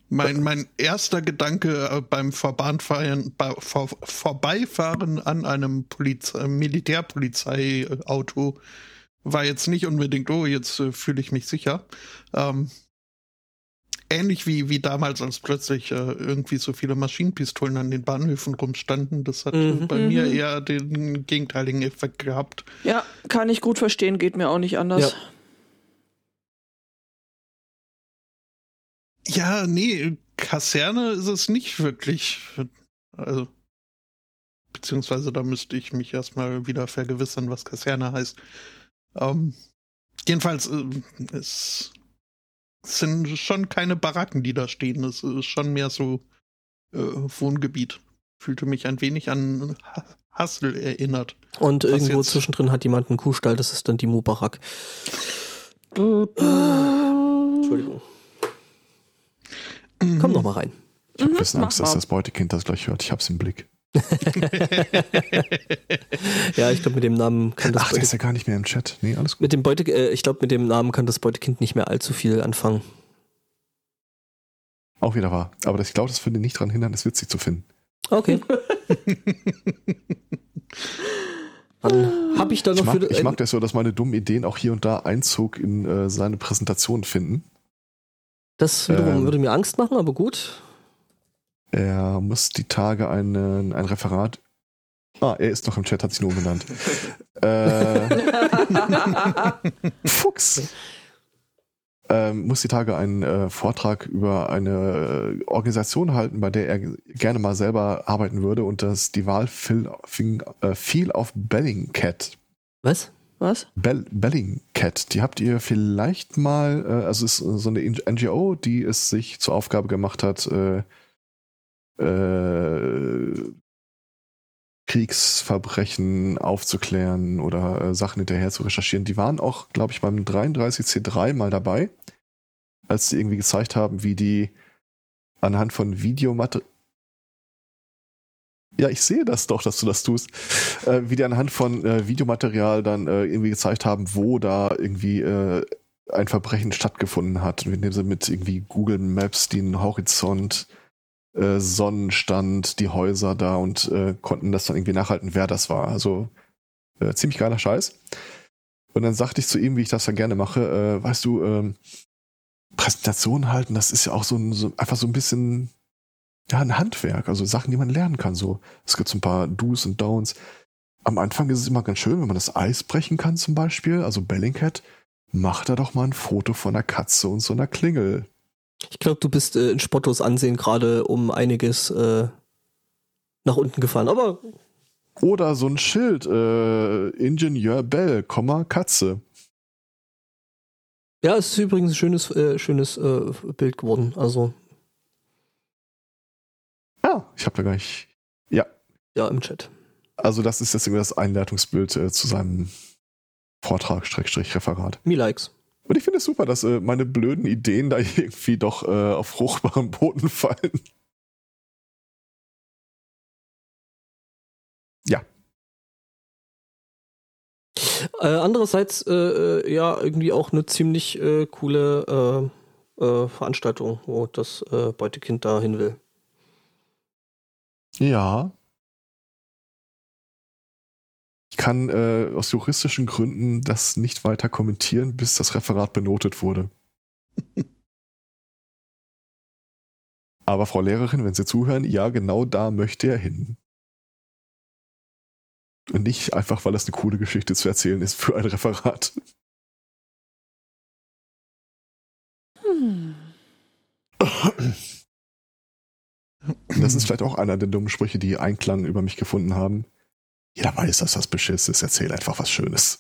mein, mein erster Gedanke äh, beim Vorbeifahren, bei, vor, Vorbeifahren an einem Polizei, Militärpolizeiauto war jetzt nicht unbedingt, oh, jetzt äh, fühle ich mich sicher. Ähm, ähnlich wie, wie damals, als plötzlich äh, irgendwie so viele Maschinenpistolen an den Bahnhöfen rumstanden. Das hat Mhm. bei mir Mhm. eher den gegenteiligen Effekt gehabt. Ja, kann ich gut verstehen, geht mir auch nicht anders. Ja. Ja, nee, Kaserne ist es nicht wirklich. Also, beziehungsweise da müsste ich mich erstmal wieder vergewissern, was Kaserne heißt. Ähm, jedenfalls, äh, es sind schon keine Baracken, die da stehen. Es ist schon mehr so äh, Wohngebiet. Fühlte mich ein wenig an Ha- Hassel erinnert. Und Was irgendwo jetzt? zwischendrin hat jemand einen Kuhstall, das ist dann die Mubarak. Entschuldigung. Komm noch mal rein. Ich habe ein Mhm, bisschen mach Angst, dass das Beutekind das gleich hört. Ich hab's im Blick. ja, ich glaube, mit dem Namen kann das Ach, der ist ja gar nicht mehr im Chat. Nee, alles gut. mit dem Beute, äh, ich glaube, mit dem Namen kann das Beutekind nicht mehr allzu viel anfangen. Auch wieder wahr. Aber das, ich glaube, das würde nicht daran hindern, es witzig zu finden. Okay. Dann habe ich da noch Ich mag, für ich mag das so, dass meine dummen Ideen auch hier und da Einzug in äh, seine Präsentation finden. das wiederum ähm, würde mir Angst machen, aber gut. Er muss die Tage ein, ein Referat. Ah, er ist noch im Chat, hat sich nur umbenannt. äh, Fuchs. Ähm, muss die Tage einen äh, Vortrag über eine äh, Organisation halten, bei der er gerne mal selber arbeiten würde und das die Wahl fiel, fing, äh, fiel auf Bellingcat. Was? Was? Bell, Bellingcat, die habt ihr vielleicht mal, äh, also es ist so eine NGO, die es sich zur Aufgabe gemacht hat, äh, Kriegsverbrechen aufzuklären oder äh, Sachen hinterher zu recherchieren. Die waren auch, glaube ich, beim 33C3 mal dabei, als sie irgendwie gezeigt haben, wie die anhand von Videomaterial ja, ich sehe das doch, dass du das tust. Äh, wie die anhand von äh, Videomaterial dann äh, irgendwie gezeigt haben, wo da irgendwie äh, ein Verbrechen stattgefunden hat. Indem sie mit irgendwie Google Maps den Horizont, äh, Sonnenstand, die Häuser da und äh, konnten das dann irgendwie nachhalten, wer das war. Also äh, ziemlich geiler Scheiß. Und dann sagte ich zu ihm, wie ich das dann gerne mache, äh, weißt du, ähm, Präsentation halten, das ist ja auch so, ein, so einfach so ein bisschen ja, ein Handwerk, also Sachen, die man lernen kann. So, es gibt so ein paar Do's und Don'ts. Am Anfang ist es immer ganz schön, wenn man das Eis brechen kann, zum Beispiel. Also Bellingcat, macht da doch mal ein Foto von einer Katze und so einer Klingel. Ich glaube, du bist äh, in Spottos Ansehen gerade um einiges äh, nach unten gefahren. Aber Oder so ein Schild, äh, Ingenieur Bell, Komma, Katze. ja, es ist übrigens ein schönes, äh, schönes äh, Bild geworden. Also, Ah, ich habe da gar nicht. Ja, ja, im Chat. also das ist jetzt irgendwie das Einleitungsbild äh, zu seinem Vortrag, Schrägstrich, Referat. Me likes. Und ich finde es super, dass äh, meine blöden Ideen da irgendwie doch äh, auf fruchtbaren Boden fallen. Ja, Äh, andererseits, äh, äh, ja, irgendwie auch eine ziemlich äh, coole Veranstaltung, wo das Beutekind da hin will. ja. Kann äh, aus juristischen Gründen das nicht weiter kommentieren, bis das Referat benotet wurde. Aber Frau Lehrerin, wenn Sie zuhören, ja, genau da möchte er hin. Und nicht einfach, weil das eine coole Geschichte zu erzählen ist für ein Referat. Hm. Das ist vielleicht auch einer der dummen Sprüche, die Einklang über mich gefunden haben. Jeder weiß, dass das Beschiss ist. Erzähl einfach was Schönes.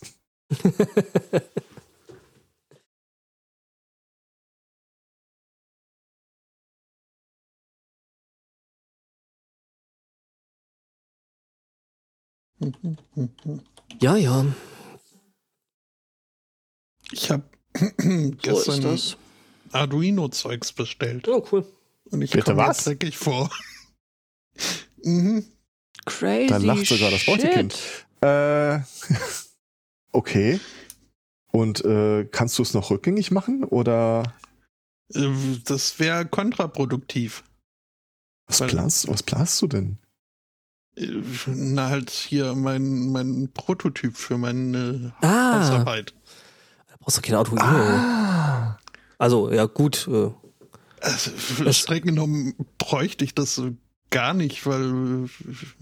ja, ja. Ich habe So gestern das. Arduino-Zeugs bestellt. Oh, cool. Und ich Bitte komme was? dreckig vor. mhm. Crazy. Da lacht sogar das. Beutekind. Äh, okay. Und äh, kannst du es noch rückgängig machen oder Das wäre kontraproduktiv. was planst, was planst du denn? Äh, Na, halt hier mein, mein Prototyp für meine Ah, Hausarbeit. da brauchst du kein Arduino. Ah, Also, ja, gut. Also, streng genommen bräuchte ich das gar nicht, weil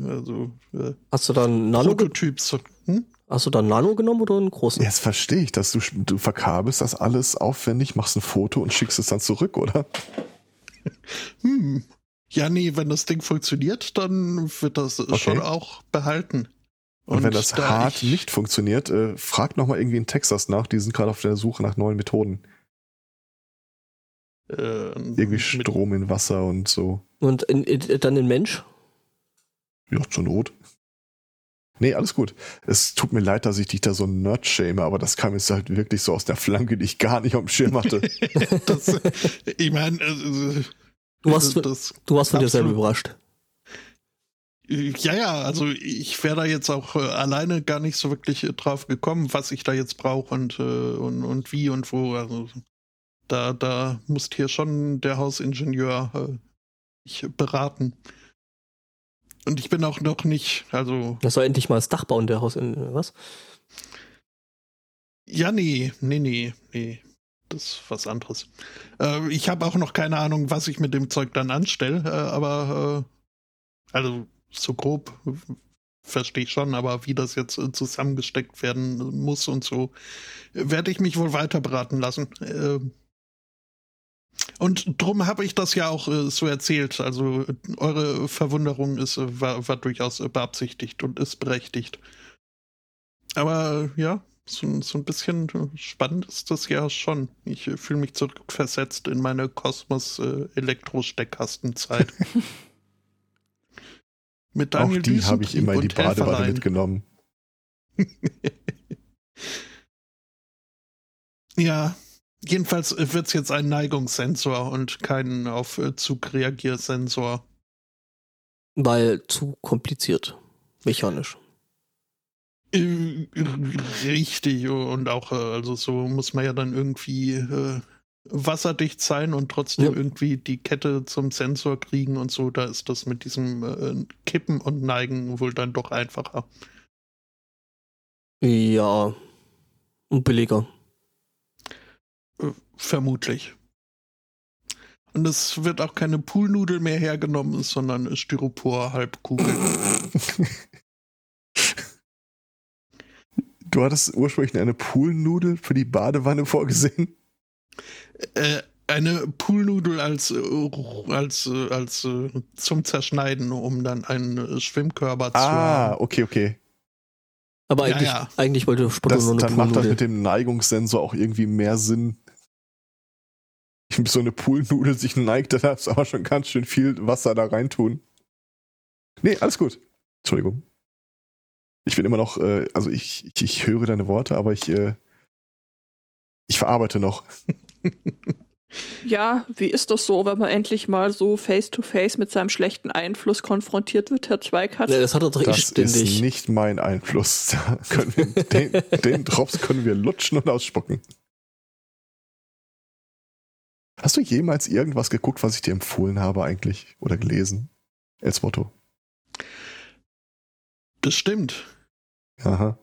also äh, hast du da einen Nano, Prototyps. Hm? hast du da einen Nano genommen oder einen großen? jetzt verstehe ich, dass du, du verkabelst das alles aufwendig, machst ein Foto und schickst es dann zurück, oder? Hm. Ja, nee, wenn das Ding funktioniert, dann wird das Okay. schon auch behalten. Und, wenn das da hart ich- nicht funktioniert, äh, frag noch mal irgendwie in Texas nach. Die sind gerade auf der Suche nach neuen Methoden. äh, Irgendwie Strom in Wasser und so. Und in, in, dann ein Mensch? Ja, zur Not. Nee, alles gut. Es tut mir leid, dass ich dich da so nerd schäme, aber das kam jetzt halt wirklich so aus der Flanke, die ich gar nicht auf dem Schirm hatte. das, ich meine, äh, Du warst, das, du warst von dir selber überrascht. Ja, ja, also ich wäre da jetzt auch äh, alleine gar nicht so wirklich äh, drauf gekommen, was ich da jetzt brauche und, äh, und, und wie und wo. Also da, da muss hier schon der Hausingenieur äh, mich beraten. Und ich bin auch noch nicht, also. Das soll endlich mal das Dach bauen, der Haus in was? Ja, nee, nee, nee, nee. Das ist was anderes. Äh, ich habe auch noch keine Ahnung, was ich mit dem Zeug dann anstelle, äh, aber äh, also so grob verstehe ich schon, aber wie das jetzt äh, zusammengesteckt werden muss und so, werde ich mich wohl weiter beraten lassen. Und drum habe ich das ja auch äh, so erzählt. Also eure Verwunderung ist, äh, war, war durchaus beabsichtigt und ist berechtigt. Aber ja, so, so ein bisschen spannend ist das ja schon. Ich fühle mich zurückversetzt in meine Kosmos-Elektro-Steckkastenzeit. Mit Daniel Auch die habe ich immer in die Badewanne mitgenommen. ja, jedenfalls wird es jetzt ein Neigungssensor und kein auf Zug Reagiersensor. Weil zu kompliziert. Mechanisch. Äh, richtig, und auch, äh, also so muss man ja dann irgendwie äh, wasserdicht sein und trotzdem ja. irgendwie die Kette zum Sensor kriegen und so, da ist das mit diesem äh, Kippen und Neigen wohl dann doch einfacher. Ja. Und billiger. Äh, vermutlich. Und es wird auch keine Poolnudel mehr hergenommen, sondern Styropor-Halbkugel. du hattest ursprünglich eine Poolnudel für die Badewanne vorgesehen? Äh, eine Poolnudel als, äh, als, äh, als, als zum Zerschneiden, um dann einen Schwimmkörper zu. Ah, okay, okay. Aber eigentlich, ja, ja. eigentlich wollte Spotto nur eine Dann macht das mit dem Neigungssensor auch irgendwie mehr Sinn. Wenn so eine Poolnudel sich neigt, dann darfst du aber schon ganz schön viel Wasser da reintun. Nee, alles gut. Entschuldigung. Ich bin immer noch, äh, also ich, ich, ich höre deine Worte, aber ich, äh, ich verarbeite noch. Ja, wie ist das so, wenn man endlich mal so face-to-face -face mit seinem schlechten Einfluss konfrontiert wird, Herr Zweikatz? Ja, das hat er doch Das ist nicht mein Einfluss. Wir, den, den Drops können wir lutschen und ausspucken. Hast du jemals irgendwas geguckt, was ich dir empfohlen habe eigentlich? Oder gelesen? Elsmotto. Bestimmt. Aha.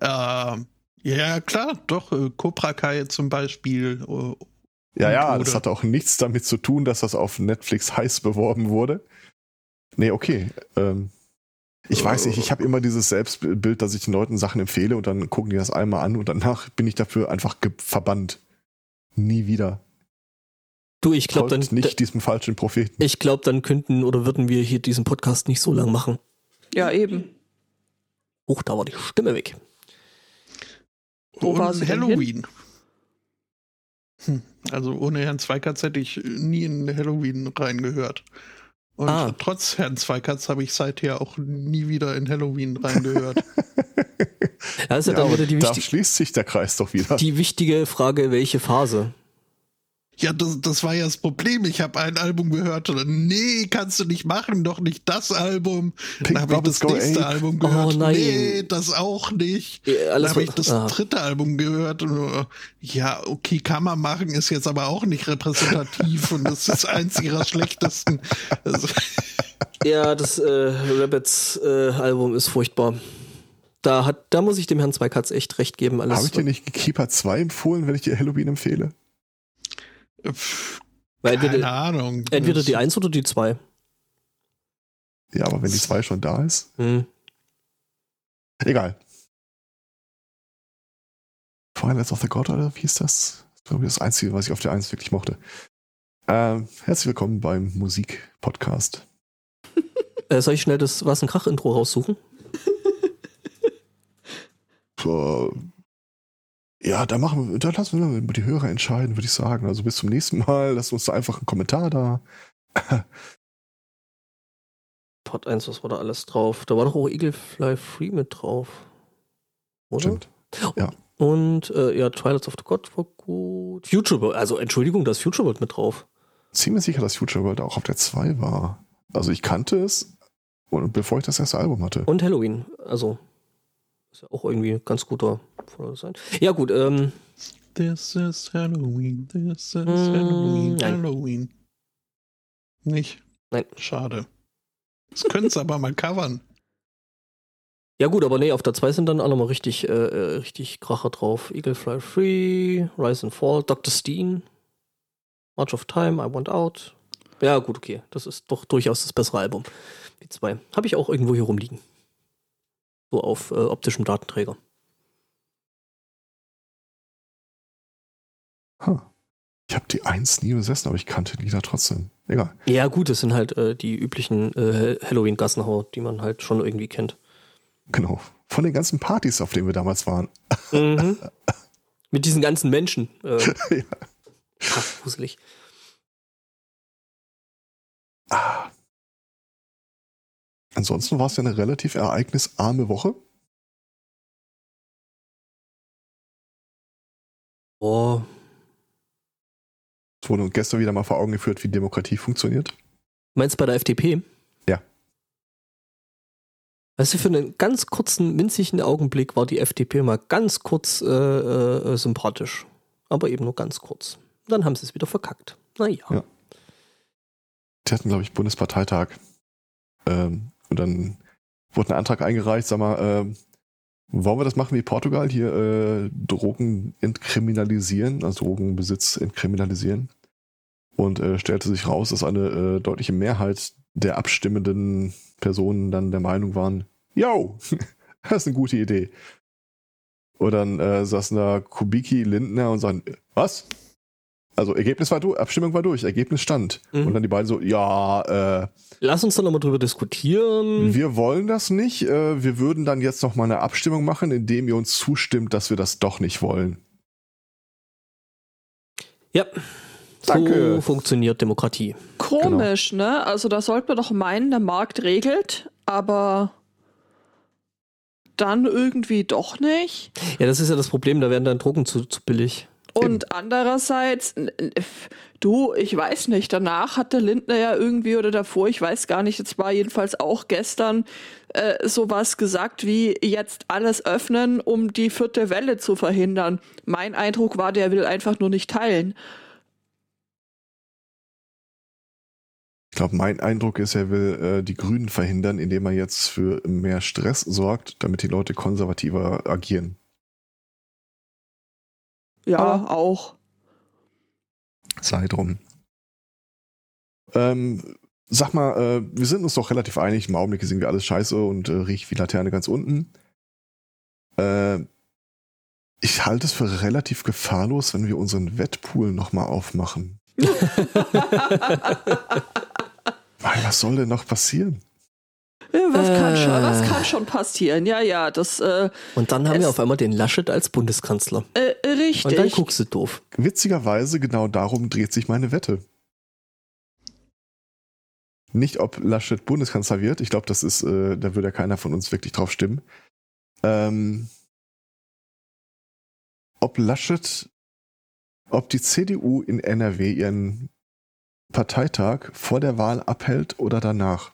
Ähm, ja, klar, doch. Äh, Cobra Kai zum Beispiel. Äh, ja, ja, das hat auch nichts damit zu tun, dass das auf Netflix heiß beworben wurde. Nee, okay. Ähm, ich weiß nicht, ich habe immer dieses Selbstbild, dass ich den Leuten Sachen empfehle und dann gucken die das einmal an und danach bin ich dafür einfach verbannt. Nie wieder. Du, ich glaube dann nicht diesem falschen Propheten. Ich glaube, dann könnten oder würden wir hier diesen Podcast nicht so lang machen. Ja, eben. Huch, da war die Stimme weg. Wo war sie Halloween. Hm. Also ohne Herrn Zweikatz hätte ich nie in Halloween reingehört. Und ah. trotz Herrn Zweikatz habe ich seither auch nie wieder in Halloween reingehört. ist ja, da, die da schließt sich der Kreis doch wieder. Die wichtige Frage, welche Phase? Ja, das, das war ja das Problem. Ich habe ein Album gehört und nee, kannst du nicht machen, doch nicht das Album. Pink dann habe ich das nächste Ape. Album gehört. Oh, nein. Nee, das auch nicht. Ja, dann habe ich das ah. dritte Album gehört und ja, okay, kann man machen, ist jetzt aber auch nicht repräsentativ und das ist eins ihrer schlechtesten. Also ja, das äh, Rabbits äh, Album ist furchtbar. Da hat, da muss ich dem Herrn Zweikatz echt recht geben. Habe ich dir nicht Keeper 2 empfohlen, wenn ich dir Halloween empfehle? Pff, keine entweder, Ahnung. Entweder die 1 oder die 2. Ja, aber wenn die 2 schon da ist. Hm. Egal. Finals of the God, oder wie ist das? Das ist das Einzige, was ich auf der 1 wirklich mochte. Ähm, herzlich willkommen beim Musik-Podcast. äh, soll ich schnell das Was ein Krach-Intro raussuchen? Puh, ja, da machen wir, da lassen wir die Hörer entscheiden, würde ich sagen. Also bis zum nächsten Mal. Lasst uns da einfach einen Kommentar da. Part 1, was war da alles drauf? Da war doch auch Eaglefly Free mit drauf. Oder? Stimmt. Ja. Und äh, ja, Twilight of the God war gut. Future World, also Entschuldigung, da ist Future World mit drauf. Ziemlich sicher, dass Future World auch auf der 2 war. Also ich kannte es, bevor ich das erste Album hatte. Und Halloween. Also, ist ja auch irgendwie ein ganz guter sein. Ja, gut, ähm. This is Halloween, this is Mm, Halloween, nein. Halloween. Nicht? Nein. Schade. Das können sie aber mal covern. Ja gut, aber nee, auf der 2 sind dann alle mal richtig, äh, äh, richtig Kracher drauf. Eagle Fly Free, Rise and Fall, Dr. Steen, March of Time, I Want Out. Ja gut, okay. Das ist doch durchaus das bessere Album. Die zwei. Habe ich auch irgendwo hier rumliegen. So auf äh, optischem Datenträger. Huh. Ich habe die Eins nie besessen, aber ich kannte die Lieder trotzdem. Egal. Ja gut, das sind halt äh, die üblichen äh, Halloween-Gassenhauer, die man halt schon irgendwie kennt. Genau. Von den ganzen Partys, auf denen wir damals waren. Mhm. Mit diesen ganzen Menschen. Äh, ja. krass, gruselig. Ah. Ansonsten war es ja eine relativ ereignisarme Woche. Oh, Es wurde uns gestern wieder mal vor Augen geführt, wie Demokratie funktioniert. Meinst du bei der FDP? Ja. Weißt du, für einen ganz kurzen, winzigen Augenblick war die FDP mal ganz kurz äh, äh, sympathisch. Aber eben nur ganz kurz. Dann haben sie es wieder verkackt. Naja. Ja. Die hatten, glaube ich, Bundesparteitag. Ähm, und dann wurde ein Antrag eingereicht, sag mal, ähm, wollen wir das machen wie Portugal, hier äh, Drogen entkriminalisieren, also Drogenbesitz entkriminalisieren? Und äh, stellte sich raus, dass eine äh, deutliche Mehrheit der abstimmenden Personen dann der Meinung waren, yo, das ist eine gute Idee. Und dann äh, saßen da Kubicki, Lindner und sagen, was? Also Ergebnis war durch, Abstimmung war durch, Ergebnis stand. Mhm. Und dann die beiden so, ja, äh, Lass uns doch nochmal drüber diskutieren. wir wollen das nicht. Äh, wir würden dann jetzt noch mal eine Abstimmung machen, indem ihr uns zustimmt, dass wir das doch nicht wollen. Ja. So Danke. funktioniert Demokratie. Komisch, ne? Also da sollte man doch meinen, der Markt regelt, aber dann irgendwie doch nicht. Ja, das ist ja das Problem, da werden dann Drogen zu, zu billig. Und andererseits, n- n- f- du, ich weiß nicht, danach hat der Lindner ja irgendwie oder davor, ich weiß gar nicht, jetzt war jedenfalls auch gestern äh, sowas gesagt wie jetzt alles öffnen, um die vierte Welle zu verhindern. Mein Eindruck war, der will einfach nur nicht teilen. Ich glaube, mein Eindruck ist, er will äh, die Grünen verhindern, indem er jetzt für mehr Stress sorgt, damit die Leute konservativer agieren. Ja, Aber- auch. Sei drum. Ähm, sag mal, äh, wir sind uns doch relativ einig, im Augenblick sehen wir alles scheiße und äh, riecht wie Laterne ganz unten. Äh, ich halte es für relativ gefahrlos, wenn wir unseren Wettpool nochmal aufmachen. Weil was soll denn noch passieren? Äh, Was, kann Äh. schon, was kann schon passieren? Ja, ja, das äh, Und dann haben wir auf einmal den Laschet als Bundeskanzler. äh, Und dann richtig. guckst du doof. Witzigerweise, genau darum dreht sich meine Wette. Nicht, ob Laschet Bundeskanzler wird. Ich glaube, das ist, äh, da würde ja keiner von uns wirklich drauf stimmen. Ähm, ob Laschet, ob die CDU in NRW ihren Parteitag vor der Wahl abhält oder danach.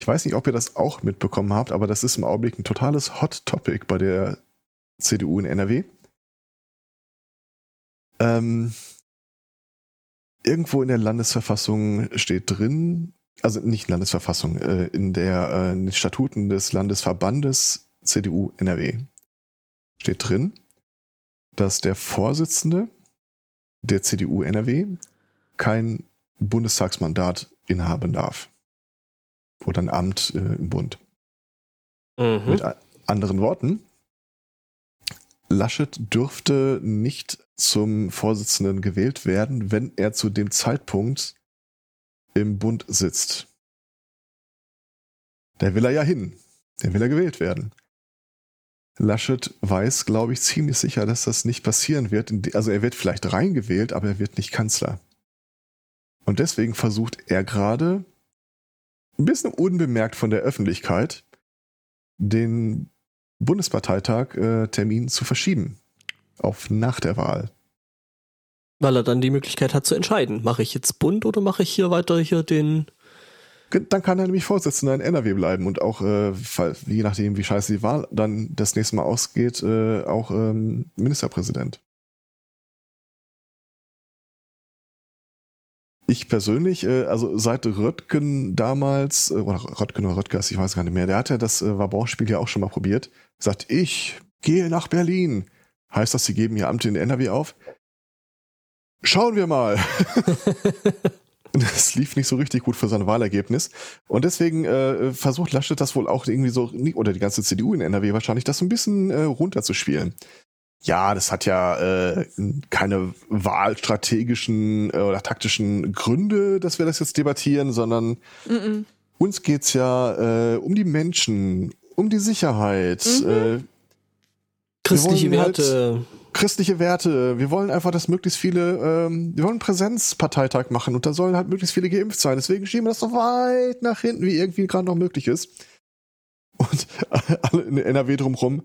Ich weiß nicht, ob ihr das auch mitbekommen habt, aber das ist im Augenblick ein totales Hot Topic bei der CDU in NRW. Ähm, irgendwo in der Landesverfassung steht drin, also nicht Landesverfassung, äh, in, der, äh, in den Statuten des Landesverbandes CDU NRW steht drin, dass der Vorsitzende der CDU NRW kein Bundestagsmandat inhaben darf. Oder ein Amt äh, im Bund. Mhm. Mit anderen Worten, Laschet dürfte nicht zum Vorsitzenden gewählt werden, wenn er zu dem Zeitpunkt im Bund sitzt. Da will er ja hin. Der will er gewählt werden. Laschet weiß, glaube ich, ziemlich sicher, dass das nicht passieren wird. Also er wird vielleicht reingewählt, aber er wird nicht Kanzler. Und deswegen versucht er gerade, ein bisschen unbemerkt von der Öffentlichkeit, den Bundesparteitag äh, Termin zu verschieben. Auf nach der Wahl. Weil er dann die Möglichkeit hat zu entscheiden, mache ich jetzt bunt oder mache ich hier weiter hier den Dann kann er nämlich Vorsitzender in NRW bleiben und auch, äh, je nachdem, wie scheiße die Wahl dann das nächste Mal ausgeht, äh, auch ähm, Ministerpräsident. Ich persönlich, äh, also seit Röttgen damals, äh, oder Röttgen oder Röttgers, ich weiß gar nicht mehr, der hat ja das äh, Wabon-Spiel ja auch schon mal probiert. Sagt, ich gehe nach Berlin. Heißt das, sie geben ihr Amt in NRW auf? Schauen wir mal. Das lief nicht so richtig gut für sein Wahlergebnis. Und deswegen äh, versucht Laschet das wohl auch irgendwie so, oder die ganze CDU in NRW wahrscheinlich, das so ein bisschen äh, runterzuspielen. Ja, das hat ja äh, keine wahlstrategischen äh, oder taktischen Gründe, dass wir das jetzt debattieren, sondern mm -mm. uns geht's ja äh, um die Menschen, um die Sicherheit. Mhm. Äh, Christliche Werte. Halt, christliche Werte. Wir wollen einfach, dass möglichst viele, ähm, wir wollen einen Präsenzparteitag machen und da sollen halt möglichst viele geimpft sein. Deswegen schieben wir das so weit nach hinten, wie irgendwie gerade noch möglich ist. Und alle in NRW drumrum.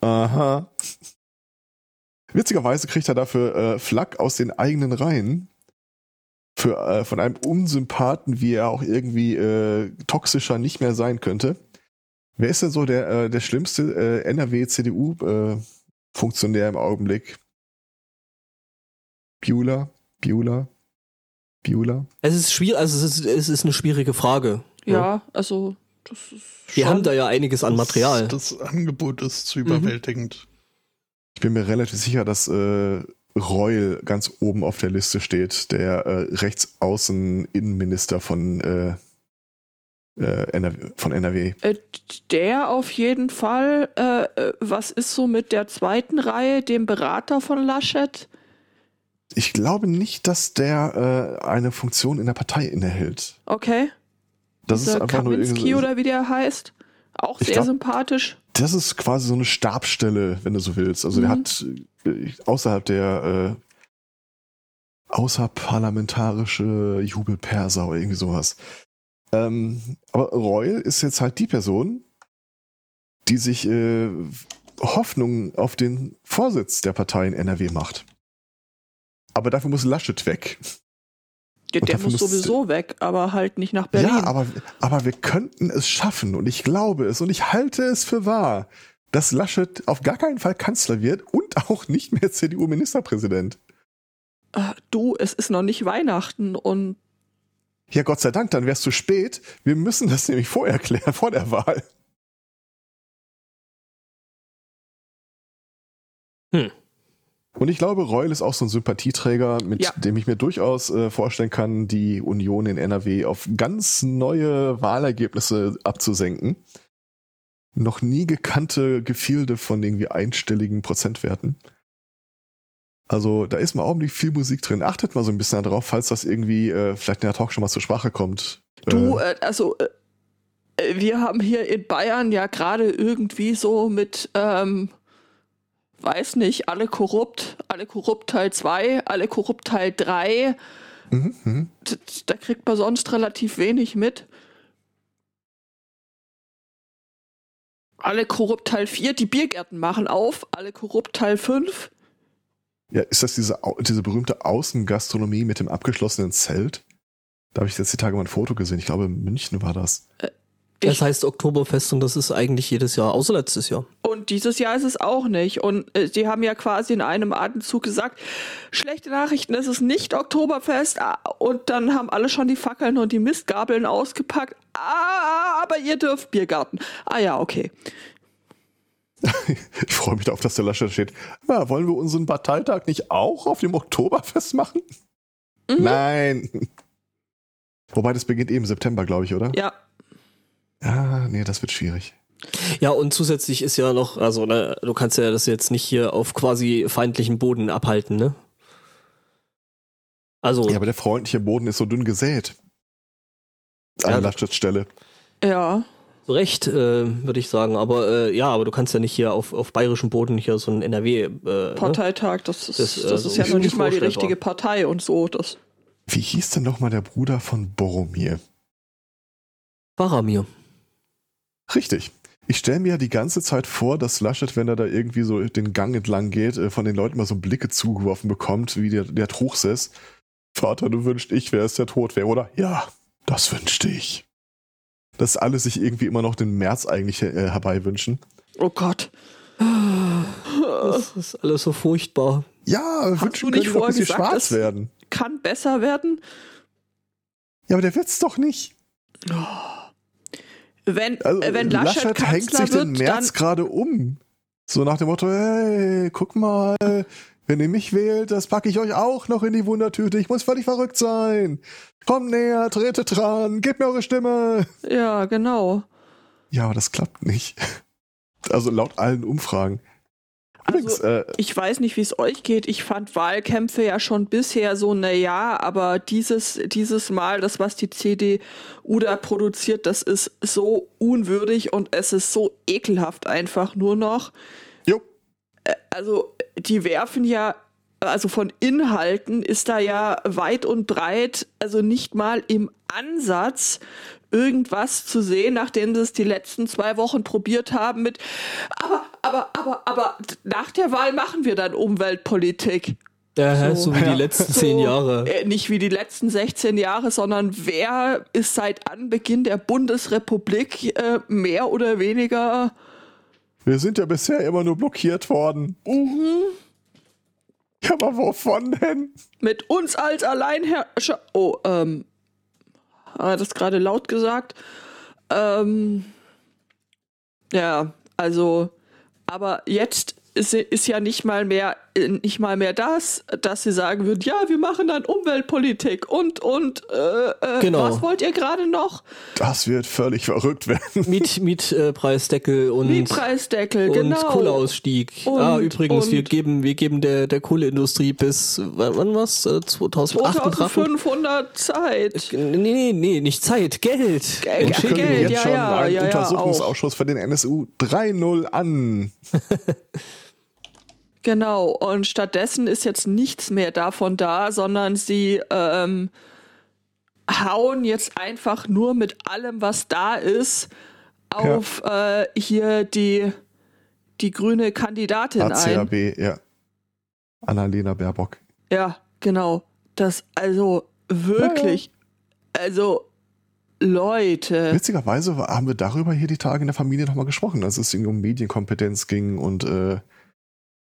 Aha. Witzigerweise kriegt er dafür äh, Flak aus den eigenen Reihen. Für, äh, von einem Unsympathen, wie er auch irgendwie äh, toxischer nicht mehr sein könnte. Wer ist denn so der, äh, der schlimmste äh, NRW-CDU? Äh, Funktionär im Augenblick. Bueller, Bueller, Bueller. Es ist schwierig, also es ist, es ist eine schwierige Frage. Ja, ja. also das ist Wir haben da ja einiges an Material. Das, das Angebot ist zu überwältigend. Mhm. Ich bin mir relativ sicher, dass äh, Reul ganz oben auf der Liste steht, der äh, Rechtsaußen-Innenminister von äh, äh, NRW, von NRW. Äh, der auf jeden Fall. Äh, äh, was ist so mit der zweiten Reihe, dem Berater von Laschet? Ich glaube nicht, dass der eine Funktion in der Partei innehält. Okay. Das Dieser ist einfach Kaminski nur oder wie der heißt. Auch sehr glaub, sympathisch. Das ist quasi so eine Stabstelle, wenn du so willst. Also mhm. der hat außerhalb der äh, außerparlamentarische Jubelperser oder irgendwie sowas. Ähm, aber Reul ist jetzt halt die Person, die sich äh, Hoffnung auf den Vorsitz der Partei in NRW macht. Aber dafür muss Laschet weg. Der, der muss sowieso weg, aber halt nicht nach Berlin. Ja, aber, aber wir könnten es schaffen und ich glaube es und ich halte es für wahr, dass Laschet auf gar keinen Fall Kanzler wird und auch nicht mehr CDU-Ministerpräsident. Du, es ist noch nicht Weihnachten und ja, Gott sei Dank, dann wär's zu spät. Wir müssen das nämlich vorher klären, vor der Wahl. Hm. Und ich glaube, Reul ist auch so ein Sympathieträger, mit ja. dem ich mir durchaus äh, vorstellen kann, die Union in NRW auf ganz neue Wahlergebnisse abzusenken. Noch nie gekannte Gefilde von irgendwie einstelligen Prozentwerten. Also da ist mal ordentlich viel Musik drin. Achtet mal so ein bisschen darauf, falls das irgendwie äh, vielleicht in der Talk schon mal zur Sprache kommt. Du, äh, also äh, äh, wir haben hier in Bayern ja gerade irgendwie so mit, ähm, weiß nicht, alle korrupt, alle korrupt Teil 2, alle korrupt Teil 3. Mhm, mh. Da kriegt man sonst relativ wenig mit. Alle korrupt Teil 4, die Biergärten machen auf, alle korrupt Teil 5 ja, ist das diese, diese berühmte Außengastronomie mit dem abgeschlossenen Zelt? Da habe ich jetzt die Tage mal ein Foto gesehen. Ich glaube, in München war das. Äh, das heißt Oktoberfest und das ist eigentlich jedes Jahr, außer letztes Jahr. Und dieses Jahr ist es auch nicht. Und äh, sie haben ja quasi in einem Atemzug gesagt, schlechte Nachrichten, es ist nicht Oktoberfest. Ah, und dann haben alle schon die Fackeln und die Mistgabeln ausgepackt. Ah, aber ihr dürft Biergarten. Ah ja, okay. ich freue mich darauf, dass der Laschet steht. Na, wollen wir unseren Parteitag nicht auch auf dem Oktoberfest machen? Mhm. Nein. Wobei das beginnt eben im September, glaube ich, oder? Ja. Ja, nee, das wird schwierig. Ja, und zusätzlich ist ja noch, also ne, du kannst ja das jetzt nicht hier auf quasi feindlichen Boden abhalten, ne? Also. Ja, aber der freundliche Boden ist so dünn gesät. An ja, Laschets Stelle. Ja Recht, äh, würde ich sagen. Aber äh, ja, aber du kannst ja nicht hier auf, auf bayerischem Boden hier so ein NRW. Äh, ne? Parteitag, das ist, das, das ist ja noch nicht mal die richtige Partei und so. Das. Wie hieß denn noch mal der Bruder von Boromir? Baramir. Richtig. Ich stelle mir ja die ganze Zeit vor, dass Laschet, wenn er da irgendwie so den Gang entlang geht, äh, von den Leuten mal so Blicke zugeworfen bekommt, wie der, der Truchsess. Vater, du wünschst, ich wäre es, der tot wäre, oder? Ja, das wünschte ich. dass alle sich irgendwie immer noch den März eigentlich äh, herbeiwünschen. Oh Gott. Das ist alles so furchtbar. Ja, Hast wünschen du nicht können dass sie vorher gesagt, schwarz werden. Kann besser werden. Ja, aber der wird's doch nicht. Wenn, Also, äh, wenn Laschet, hängt Kanzler sich den wird, März dann gerade um. So nach dem Motto, hey, guck mal, wenn ihr mich wählt, das packe ich euch auch noch in die Wundertüte. Ich muss völlig verrückt sein. Kommt näher, tretet dran, gebt mir eure Stimme. ja, genau. Ja, aber das klappt nicht. Also laut allen Umfragen. Übrigens, Also, äh, ich weiß nicht, wie es euch geht. Ich fand Wahlkämpfe ja schon bisher so, na ja, aber dieses, dieses Mal, das, was die CDU da produziert, das ist so unwürdig und es ist so ekelhaft einfach nur noch. jo, Also, die werfen ja, also von Inhalten ist da ja weit und breit, also nicht mal im Ansatz irgendwas zu sehen, nachdem sie es die letzten zwei Wochen probiert haben mit, aber, aber, aber, aber nach der Wahl machen wir dann Umweltpolitik. Ja, So. so, wie die Ja. letzten So, zehn Jahre. Äh, nicht wie die letzten 16 Jahre, sondern wer ist seit Anbeginn der Bundesrepublik äh, mehr oder weniger wir sind ja bisher immer nur blockiert worden. mhm, Ja, aber wovon denn? mit uns als Alleinherrscher. Oh, ähm, hat das gerade laut gesagt? Ähm, ja, also, aber jetzt ist, ist ja nicht mal mehr äh, nicht mal mehr das, dass sie sagen würden, ja, wir machen dann Umweltpolitik und und äh, äh, Genau. was wollt ihr gerade noch? Das wird völlig verrückt werden. Miet, Mietpreisdeckel und, Mietpreisdeckel, und genau. Kohleausstieg. ah, Und- übrigens, wir und- geben, wir geben der, der Kohleindustrie bis, wann, was? Äh, 2008 einen Drachen? 2500 Zeit. Nee, nee, nee, nicht Zeit, Geld. Geld, Und Geld, jetzt ja, schon ja, einen ja, ja, Untersuchungsausschuss für den NSU 3-0 an. Genau, und stattdessen ist jetzt nichts mehr davon da, sondern sie ähm, hauen jetzt einfach nur mit allem, was da ist, auf äh, hier die, die grüne Kandidatin ein. ACAB, ja. Annalena Baerbock. Ja, genau. Das, also wirklich, also Leute. Witzigerweise haben wir darüber hier die Tage in der Familie nochmal gesprochen, als es irgendwie um Medienkompetenz ging und äh,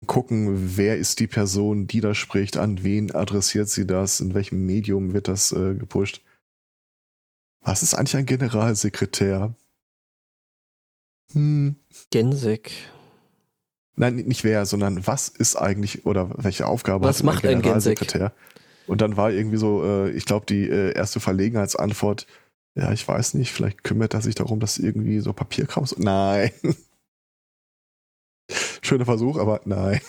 gucken, wer ist die Person, die da spricht, an wen adressiert sie das, in welchem Medium wird das äh, gepusht. Was ist eigentlich ein Generalsekretär? Hm. Gensek. Nein, nicht wer, sondern was ist eigentlich oder welche Aufgabe Was hat macht ein Generalsekretär? Und dann war irgendwie so, äh, ich glaube, die äh, erste Verlegenheitsantwort, ja, ich weiß nicht, vielleicht kümmert er sich darum, dass irgendwie so Papierkram so. Nein. Schöner Versuch, aber nein.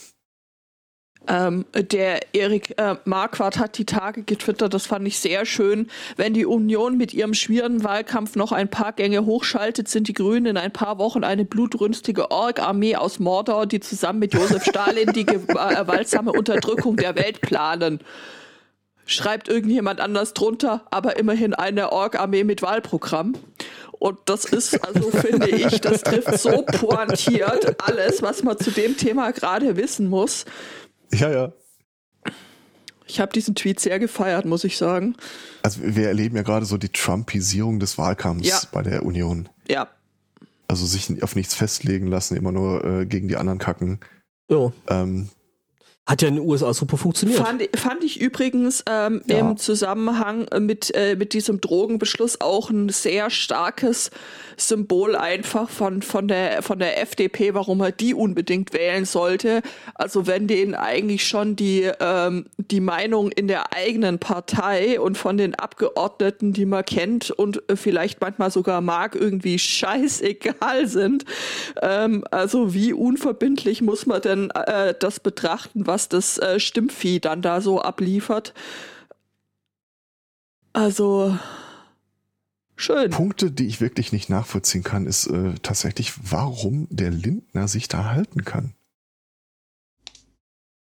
Ähm, der Erik äh, Marquardt hat die Tage getwittert, das fand ich sehr schön. Wenn die Union mit ihrem schweren Wahlkampf noch ein paar Gänge hochschaltet, sind die Grünen in ein paar Wochen eine blutrünstige Org-Armee aus Mordor, die zusammen mit Josef Stalin die gewaltsame Unterdrückung der Welt planen. Schreibt irgendjemand anders drunter, aber immerhin eine Org-Armee mit Wahlprogramm. Und das ist, also finde ich, das trifft so pointiert alles, was man zu dem Thema gerade wissen muss. Ja, ja. Ich habe diesen Tweet sehr gefeiert, muss ich sagen. Also wir erleben ja gerade so die Trumpisierung des Wahlkampfs Ja. bei der Union. Ja, Also sich auf nichts festlegen lassen, immer nur äh, gegen die anderen kacken. Jo. Ähm, Hat ja in den USA super funktioniert. fand, fand ich übrigens ähm, Ja. im Zusammenhang mit, äh, mit diesem Drogenbeschluss auch ein sehr starkes Symbol einfach von, von, der, von der FDP, warum er die unbedingt wählen sollte. Also wenn denen eigentlich schon die, ähm, die Meinung in der eigenen Partei und von den Abgeordneten, die man kennt und äh, vielleicht manchmal sogar mag, irgendwie scheißegal sind. Ähm, also wie unverbindlich muss man denn äh, das betrachten, was das äh, Stimmvieh dann da so abliefert? Also schön. Punkte, die ich wirklich nicht nachvollziehen kann, ist äh, tatsächlich, warum der Lindner sich da halten kann.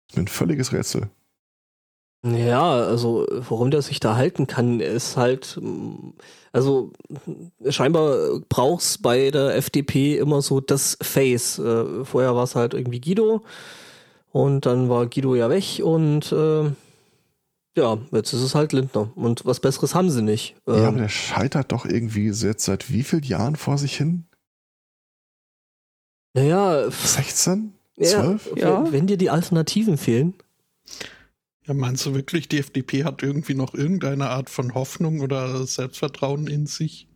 Ist mir ein völliges Rätsel. Ja, also warum der sich da halten kann, ist halt, mm, also scheinbar braucht's bei der FDP immer so das Face. Äh, vorher war es halt irgendwie Guido und dann war Guido ja weg und äh, Ja, jetzt ist es halt Lindner. Und was Besseres haben sie nicht. ja, Ähm, aber der scheitert doch irgendwie jetzt seit wie vielen Jahren vor sich hin? naja, pff, 16? ja, 12? Ja. wenn, wenn dir die Alternativen fehlen. Ja, meinst du wirklich, die FDP hat irgendwie noch irgendeine Art von Hoffnung oder Selbstvertrauen in sich?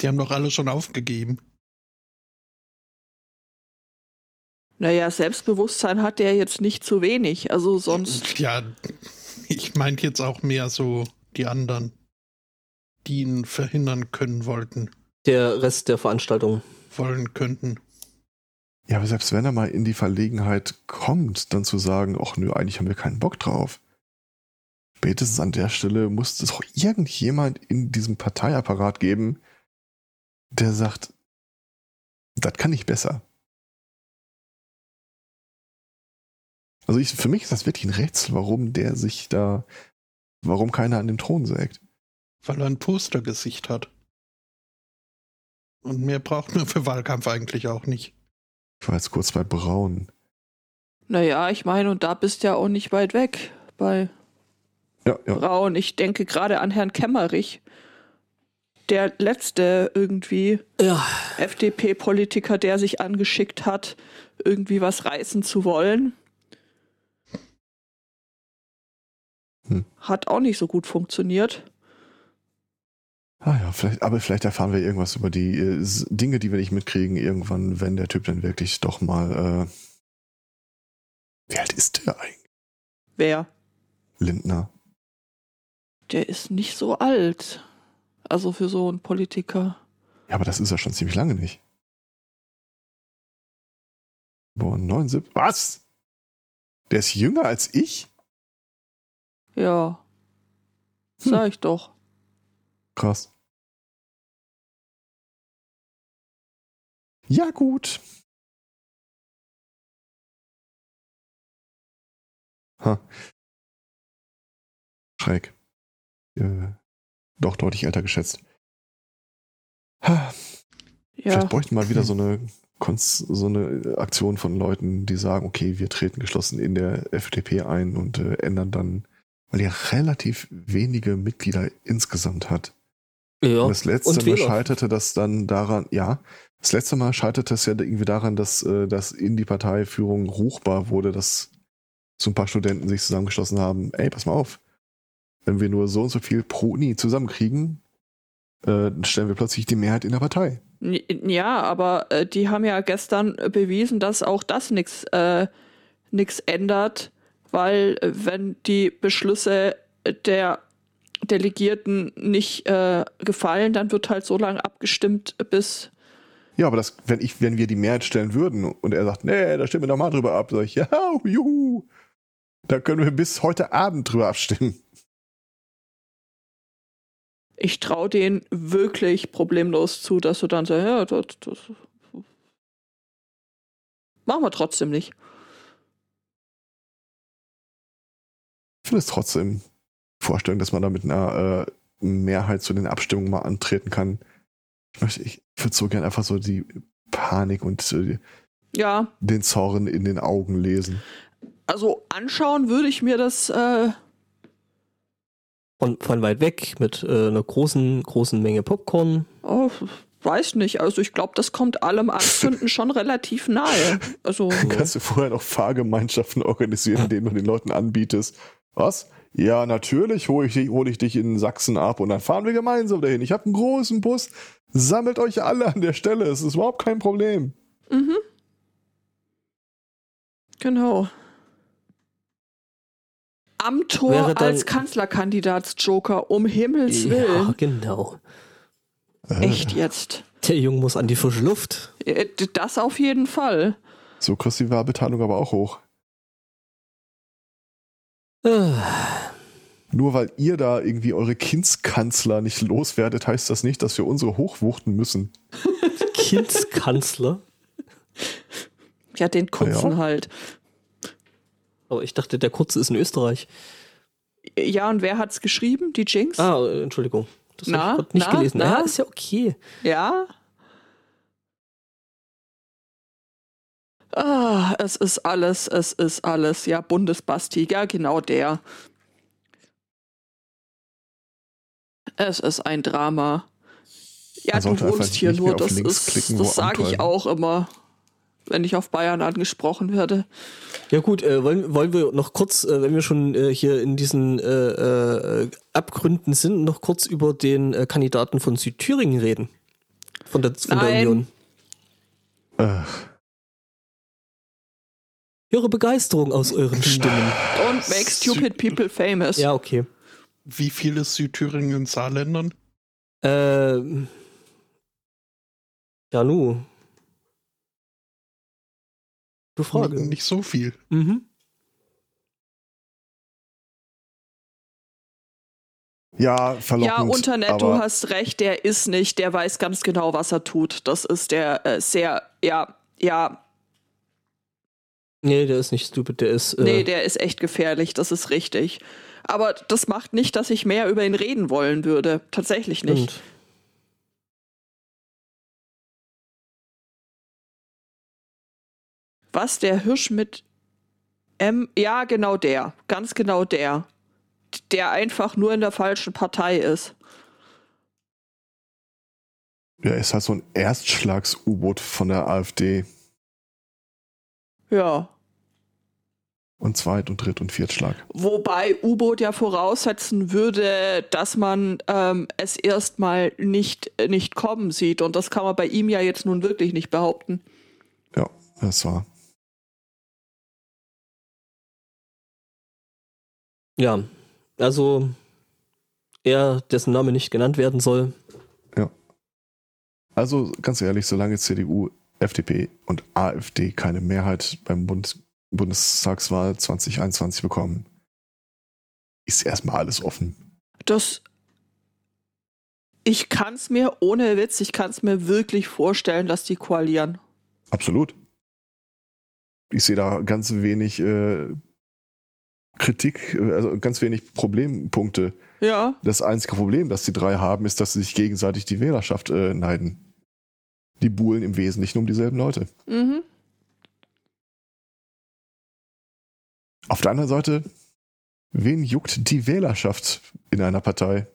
Die haben doch alle schon aufgegeben. Naja, Selbstbewusstsein hat der jetzt nicht zu wenig. Also sonst. Ja, ich meinte jetzt auch mehr so die anderen, die ihn verhindern können wollten, Der Rest der Veranstaltung. wollen könnten. Ja, aber selbst wenn er mal in die Verlegenheit kommt, dann zu sagen, ach nö, eigentlich haben wir keinen Bock drauf. Spätestens an der Stelle muss es doch irgendjemand in diesem Parteiapparat geben, der sagt, das kann ich besser. Also ich, für mich ist das wirklich ein Rätsel, warum der sich da, warum keiner an dem Thron sägt. Weil er ein Postergesicht hat. Und mehr braucht man für Wahlkampf eigentlich auch nicht. Ich war jetzt kurz bei Braun. Naja, ich meine, und da bist du ja auch nicht weit weg bei Ja, ja. Braun. Ich denke gerade an Herrn Kemmerich. Der letzte irgendwie Ja, FDP-Politiker, der sich angeschickt hat, irgendwie was reißen zu wollen. Hm. Hat auch nicht so gut funktioniert. Ah ja, vielleicht, aber vielleicht erfahren wir irgendwas über die äh, Dinge, die wir nicht mitkriegen, irgendwann, wenn der Typ dann wirklich doch mal. Äh, wie alt ist der eigentlich? Wer? Lindner. Der ist nicht so alt. Also für so einen Politiker. Ja, aber das ist ja schon ziemlich lange nicht. Boah, 79. Was? Der ist jünger als ich? Ja. Hm. Sag ich doch. Krass. Ja, gut. Ha. Schräg. Äh, doch deutlich älter geschätzt. Ha. Ja. Vielleicht bräuchten wir mal wieder so eine, so eine Aktion von Leuten, die sagen, okay, wir treten geschlossen in der FDP ein und äh, ändern dann, weil die ja relativ wenige Mitglieder insgesamt hat. ja. Und das letzte und Mal scheiterte das dann daran, ja, das letzte Mal scheiterte es ja irgendwie daran, dass, äh, dass in die Parteiführung ruchbar wurde, dass so ein paar Studenten sich zusammengeschlossen haben, ey, pass mal auf, wenn wir nur so und so viel pro Uni zusammenkriegen, äh, dann stellen wir plötzlich die Mehrheit in der Partei. Ja, aber äh, die haben ja gestern bewiesen, dass auch das nichts äh, nix ändert, weil äh, wenn die Beschlüsse der Delegierten nicht äh, gefallen, dann wird halt so lange abgestimmt, bis Ja, aber das, wenn ich, wenn wir die Mehrheit stellen würden und er sagt, nee, da stimmen wir doch mal drüber ab, sag ich, ja, juhu, da können wir bis heute Abend drüber abstimmen. ich traue denen wirklich problemlos zu, dass du dann sagst, ja, das, das machen wir trotzdem nicht. Finde es trotzdem Vorstellung, dass man da mit einer äh, Mehrheit zu den Abstimmungen mal antreten kann. Ich möchte, ich würde so gern einfach so die Panik und äh, Ja, den Zorn in den Augen lesen. also anschauen würde ich mir das äh, Von, von weit weg mit äh, einer großen, großen Menge Popcorn. Oh, weiß nicht. Also ich glaube, das kommt allem Anzünden schon relativ nahe. Also Kannst du vorher noch Fahrgemeinschaften organisieren, denen du den Leuten anbietest? Was? Ja, natürlich hole ich, dich- hol ich dich in Sachsen ab und dann fahren wir gemeinsam dahin. Ich habe einen großen Bus. Sammelt euch alle an der Stelle. Es ist überhaupt kein Problem. mhm. genau. Am Tor als Kanzlerkandidatsjoker, um Himmels Ja, Willen. genau. Äh, Echt jetzt. Der Junge muss an die frische Luft. Äh, Das auf jeden Fall. So kriegst du die Wahlbeteiligung aber auch hoch. Nur weil ihr da irgendwie eure Kindskanzler nicht loswerdet, heißt das nicht, dass wir unsere hochwuchten müssen. Kindskanzler. Ja, den kurzen Ja. halt. Aber ich dachte, der kurze ist in Österreich. Ja, und wer hat's geschrieben? Die Jinx? Ah, Entschuldigung. Das Na, habe ich nicht na, gelesen. na? Ja, ist ja okay. Ja. Ah, es ist alles, es ist alles. Ja, Bundesbasti, ja, genau der. Es ist ein Drama. Ja, Man du wohnst hier nur, das ist, klicken, das sage ich auch immer, wenn ich auf Bayern angesprochen werde. Ja gut, äh, wollen, wollen wir noch kurz, äh, wenn wir schon äh, hier in diesen äh, äh, Abgründen sind, noch kurz über den äh, Kandidaten von Südthüringen reden? Von der, von der Nein. Union. Äh, Ihre Begeisterung aus euren Stimmen. Don't make stupid people famous. Ja, okay. Wie viel ist Südthüringen in Saarländern? Ähm, ja, nu. Du Frage. N- Nicht so viel. Mhm. ja, verlockend. Ja, Unternet, du hast recht, der ist nicht, der weiß ganz genau, was er tut. Das ist der äh, sehr, ja, ja, Nee, der ist nicht stupid, der ist. Äh, nee, der ist echt gefährlich, das ist richtig. Aber das macht nicht, dass ich mehr über ihn reden wollen würde. Tatsächlich nicht. stimmt. Was, der Hirsch mit M? Ja, genau der. Ganz genau der. Der einfach nur in der falschen Partei ist. er ist halt so ein Erstschlags-U-Boot von der AfD. Ja. Und Zweit- und Dritt- und Viertschlag. Wobei U-Boot ja voraussetzen würde, dass man ähm, es erstmal nicht, nicht kommen sieht. Und das kann man bei ihm ja jetzt nun wirklich nicht behaupten. Ja, das war. Ja, also er, dessen Name nicht genannt werden soll. Also ganz ehrlich, solange CDU, FDP und AfD keine Mehrheit beim Bund Bundestagswahl 2021 bekommen, ist erstmal alles offen. Das. Ich kann es mir, ohne Witz, ich kann es mir wirklich vorstellen, dass die koalieren. Absolut. Ich sehe da ganz wenig äh, Kritik, also ganz wenig Problempunkte. Ja. Das einzige Problem, das die drei haben, ist, dass sie sich gegenseitig die Wählerschaft äh, neiden. Die buhlen im Wesentlichen um dieselben Leute. Mhm. Auf der anderen Seite, wen juckt die Wählerschaft in einer Partei?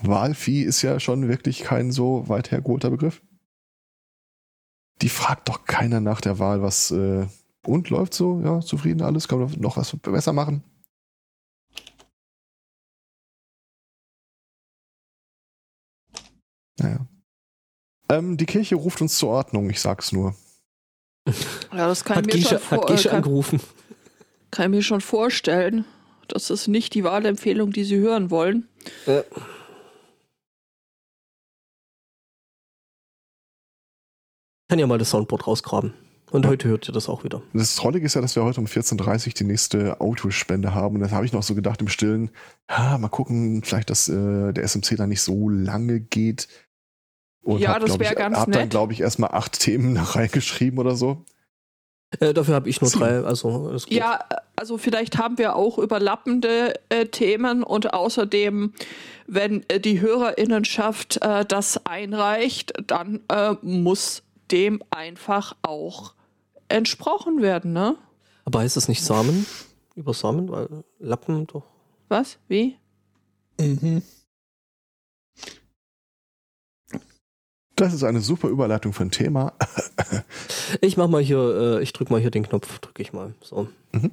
Wahlvieh ist ja schon wirklich kein so weit hergeholter Begriff. Die fragt doch keiner nach der Wahl, was äh, und läuft so, ja, zufrieden alles, kann man noch was besser machen. Ähm, die Kirche ruft uns zur Ordnung, ich sag's nur. Ja, das kann Hat ich, mir Gesche, schon vor, hat äh, kann, angerufen. kann ich mir schon vorstellen. Das ist nicht die Wahlempfehlung, die Sie hören wollen. Äh, kann ja mal das Soundboard rausgraben. Und Ja. heute hört ihr das auch wieder. Das Trollige ist ja, dass wir heute um 14.30 Uhr die nächste Autospende haben. Und das habe ich noch so gedacht im Stillen, ja, mal gucken, vielleicht, dass äh, der SMC da nicht so lange geht. Und Ja, hab, das glaub wär ich, ganz hab dann, nett. glaube ich, erstmal acht Themen reingeschrieben oder so. Äh, dafür habe ich nur drei, also. Ja, also vielleicht haben wir auch überlappende äh, Themen und außerdem, wenn äh, die Hörerinnenschaft äh, das einreicht, dann äh, muss dem einfach auch entsprochen werden, ne? Aber heißt das nicht Samen? Über Samen? Weil Lappen doch. Was? Wie? Mhm. Das ist eine super Überleitung für ein Thema. Ich mach mal hier, äh, ich drück mal hier den Knopf, drücke ich mal. So. Mhm.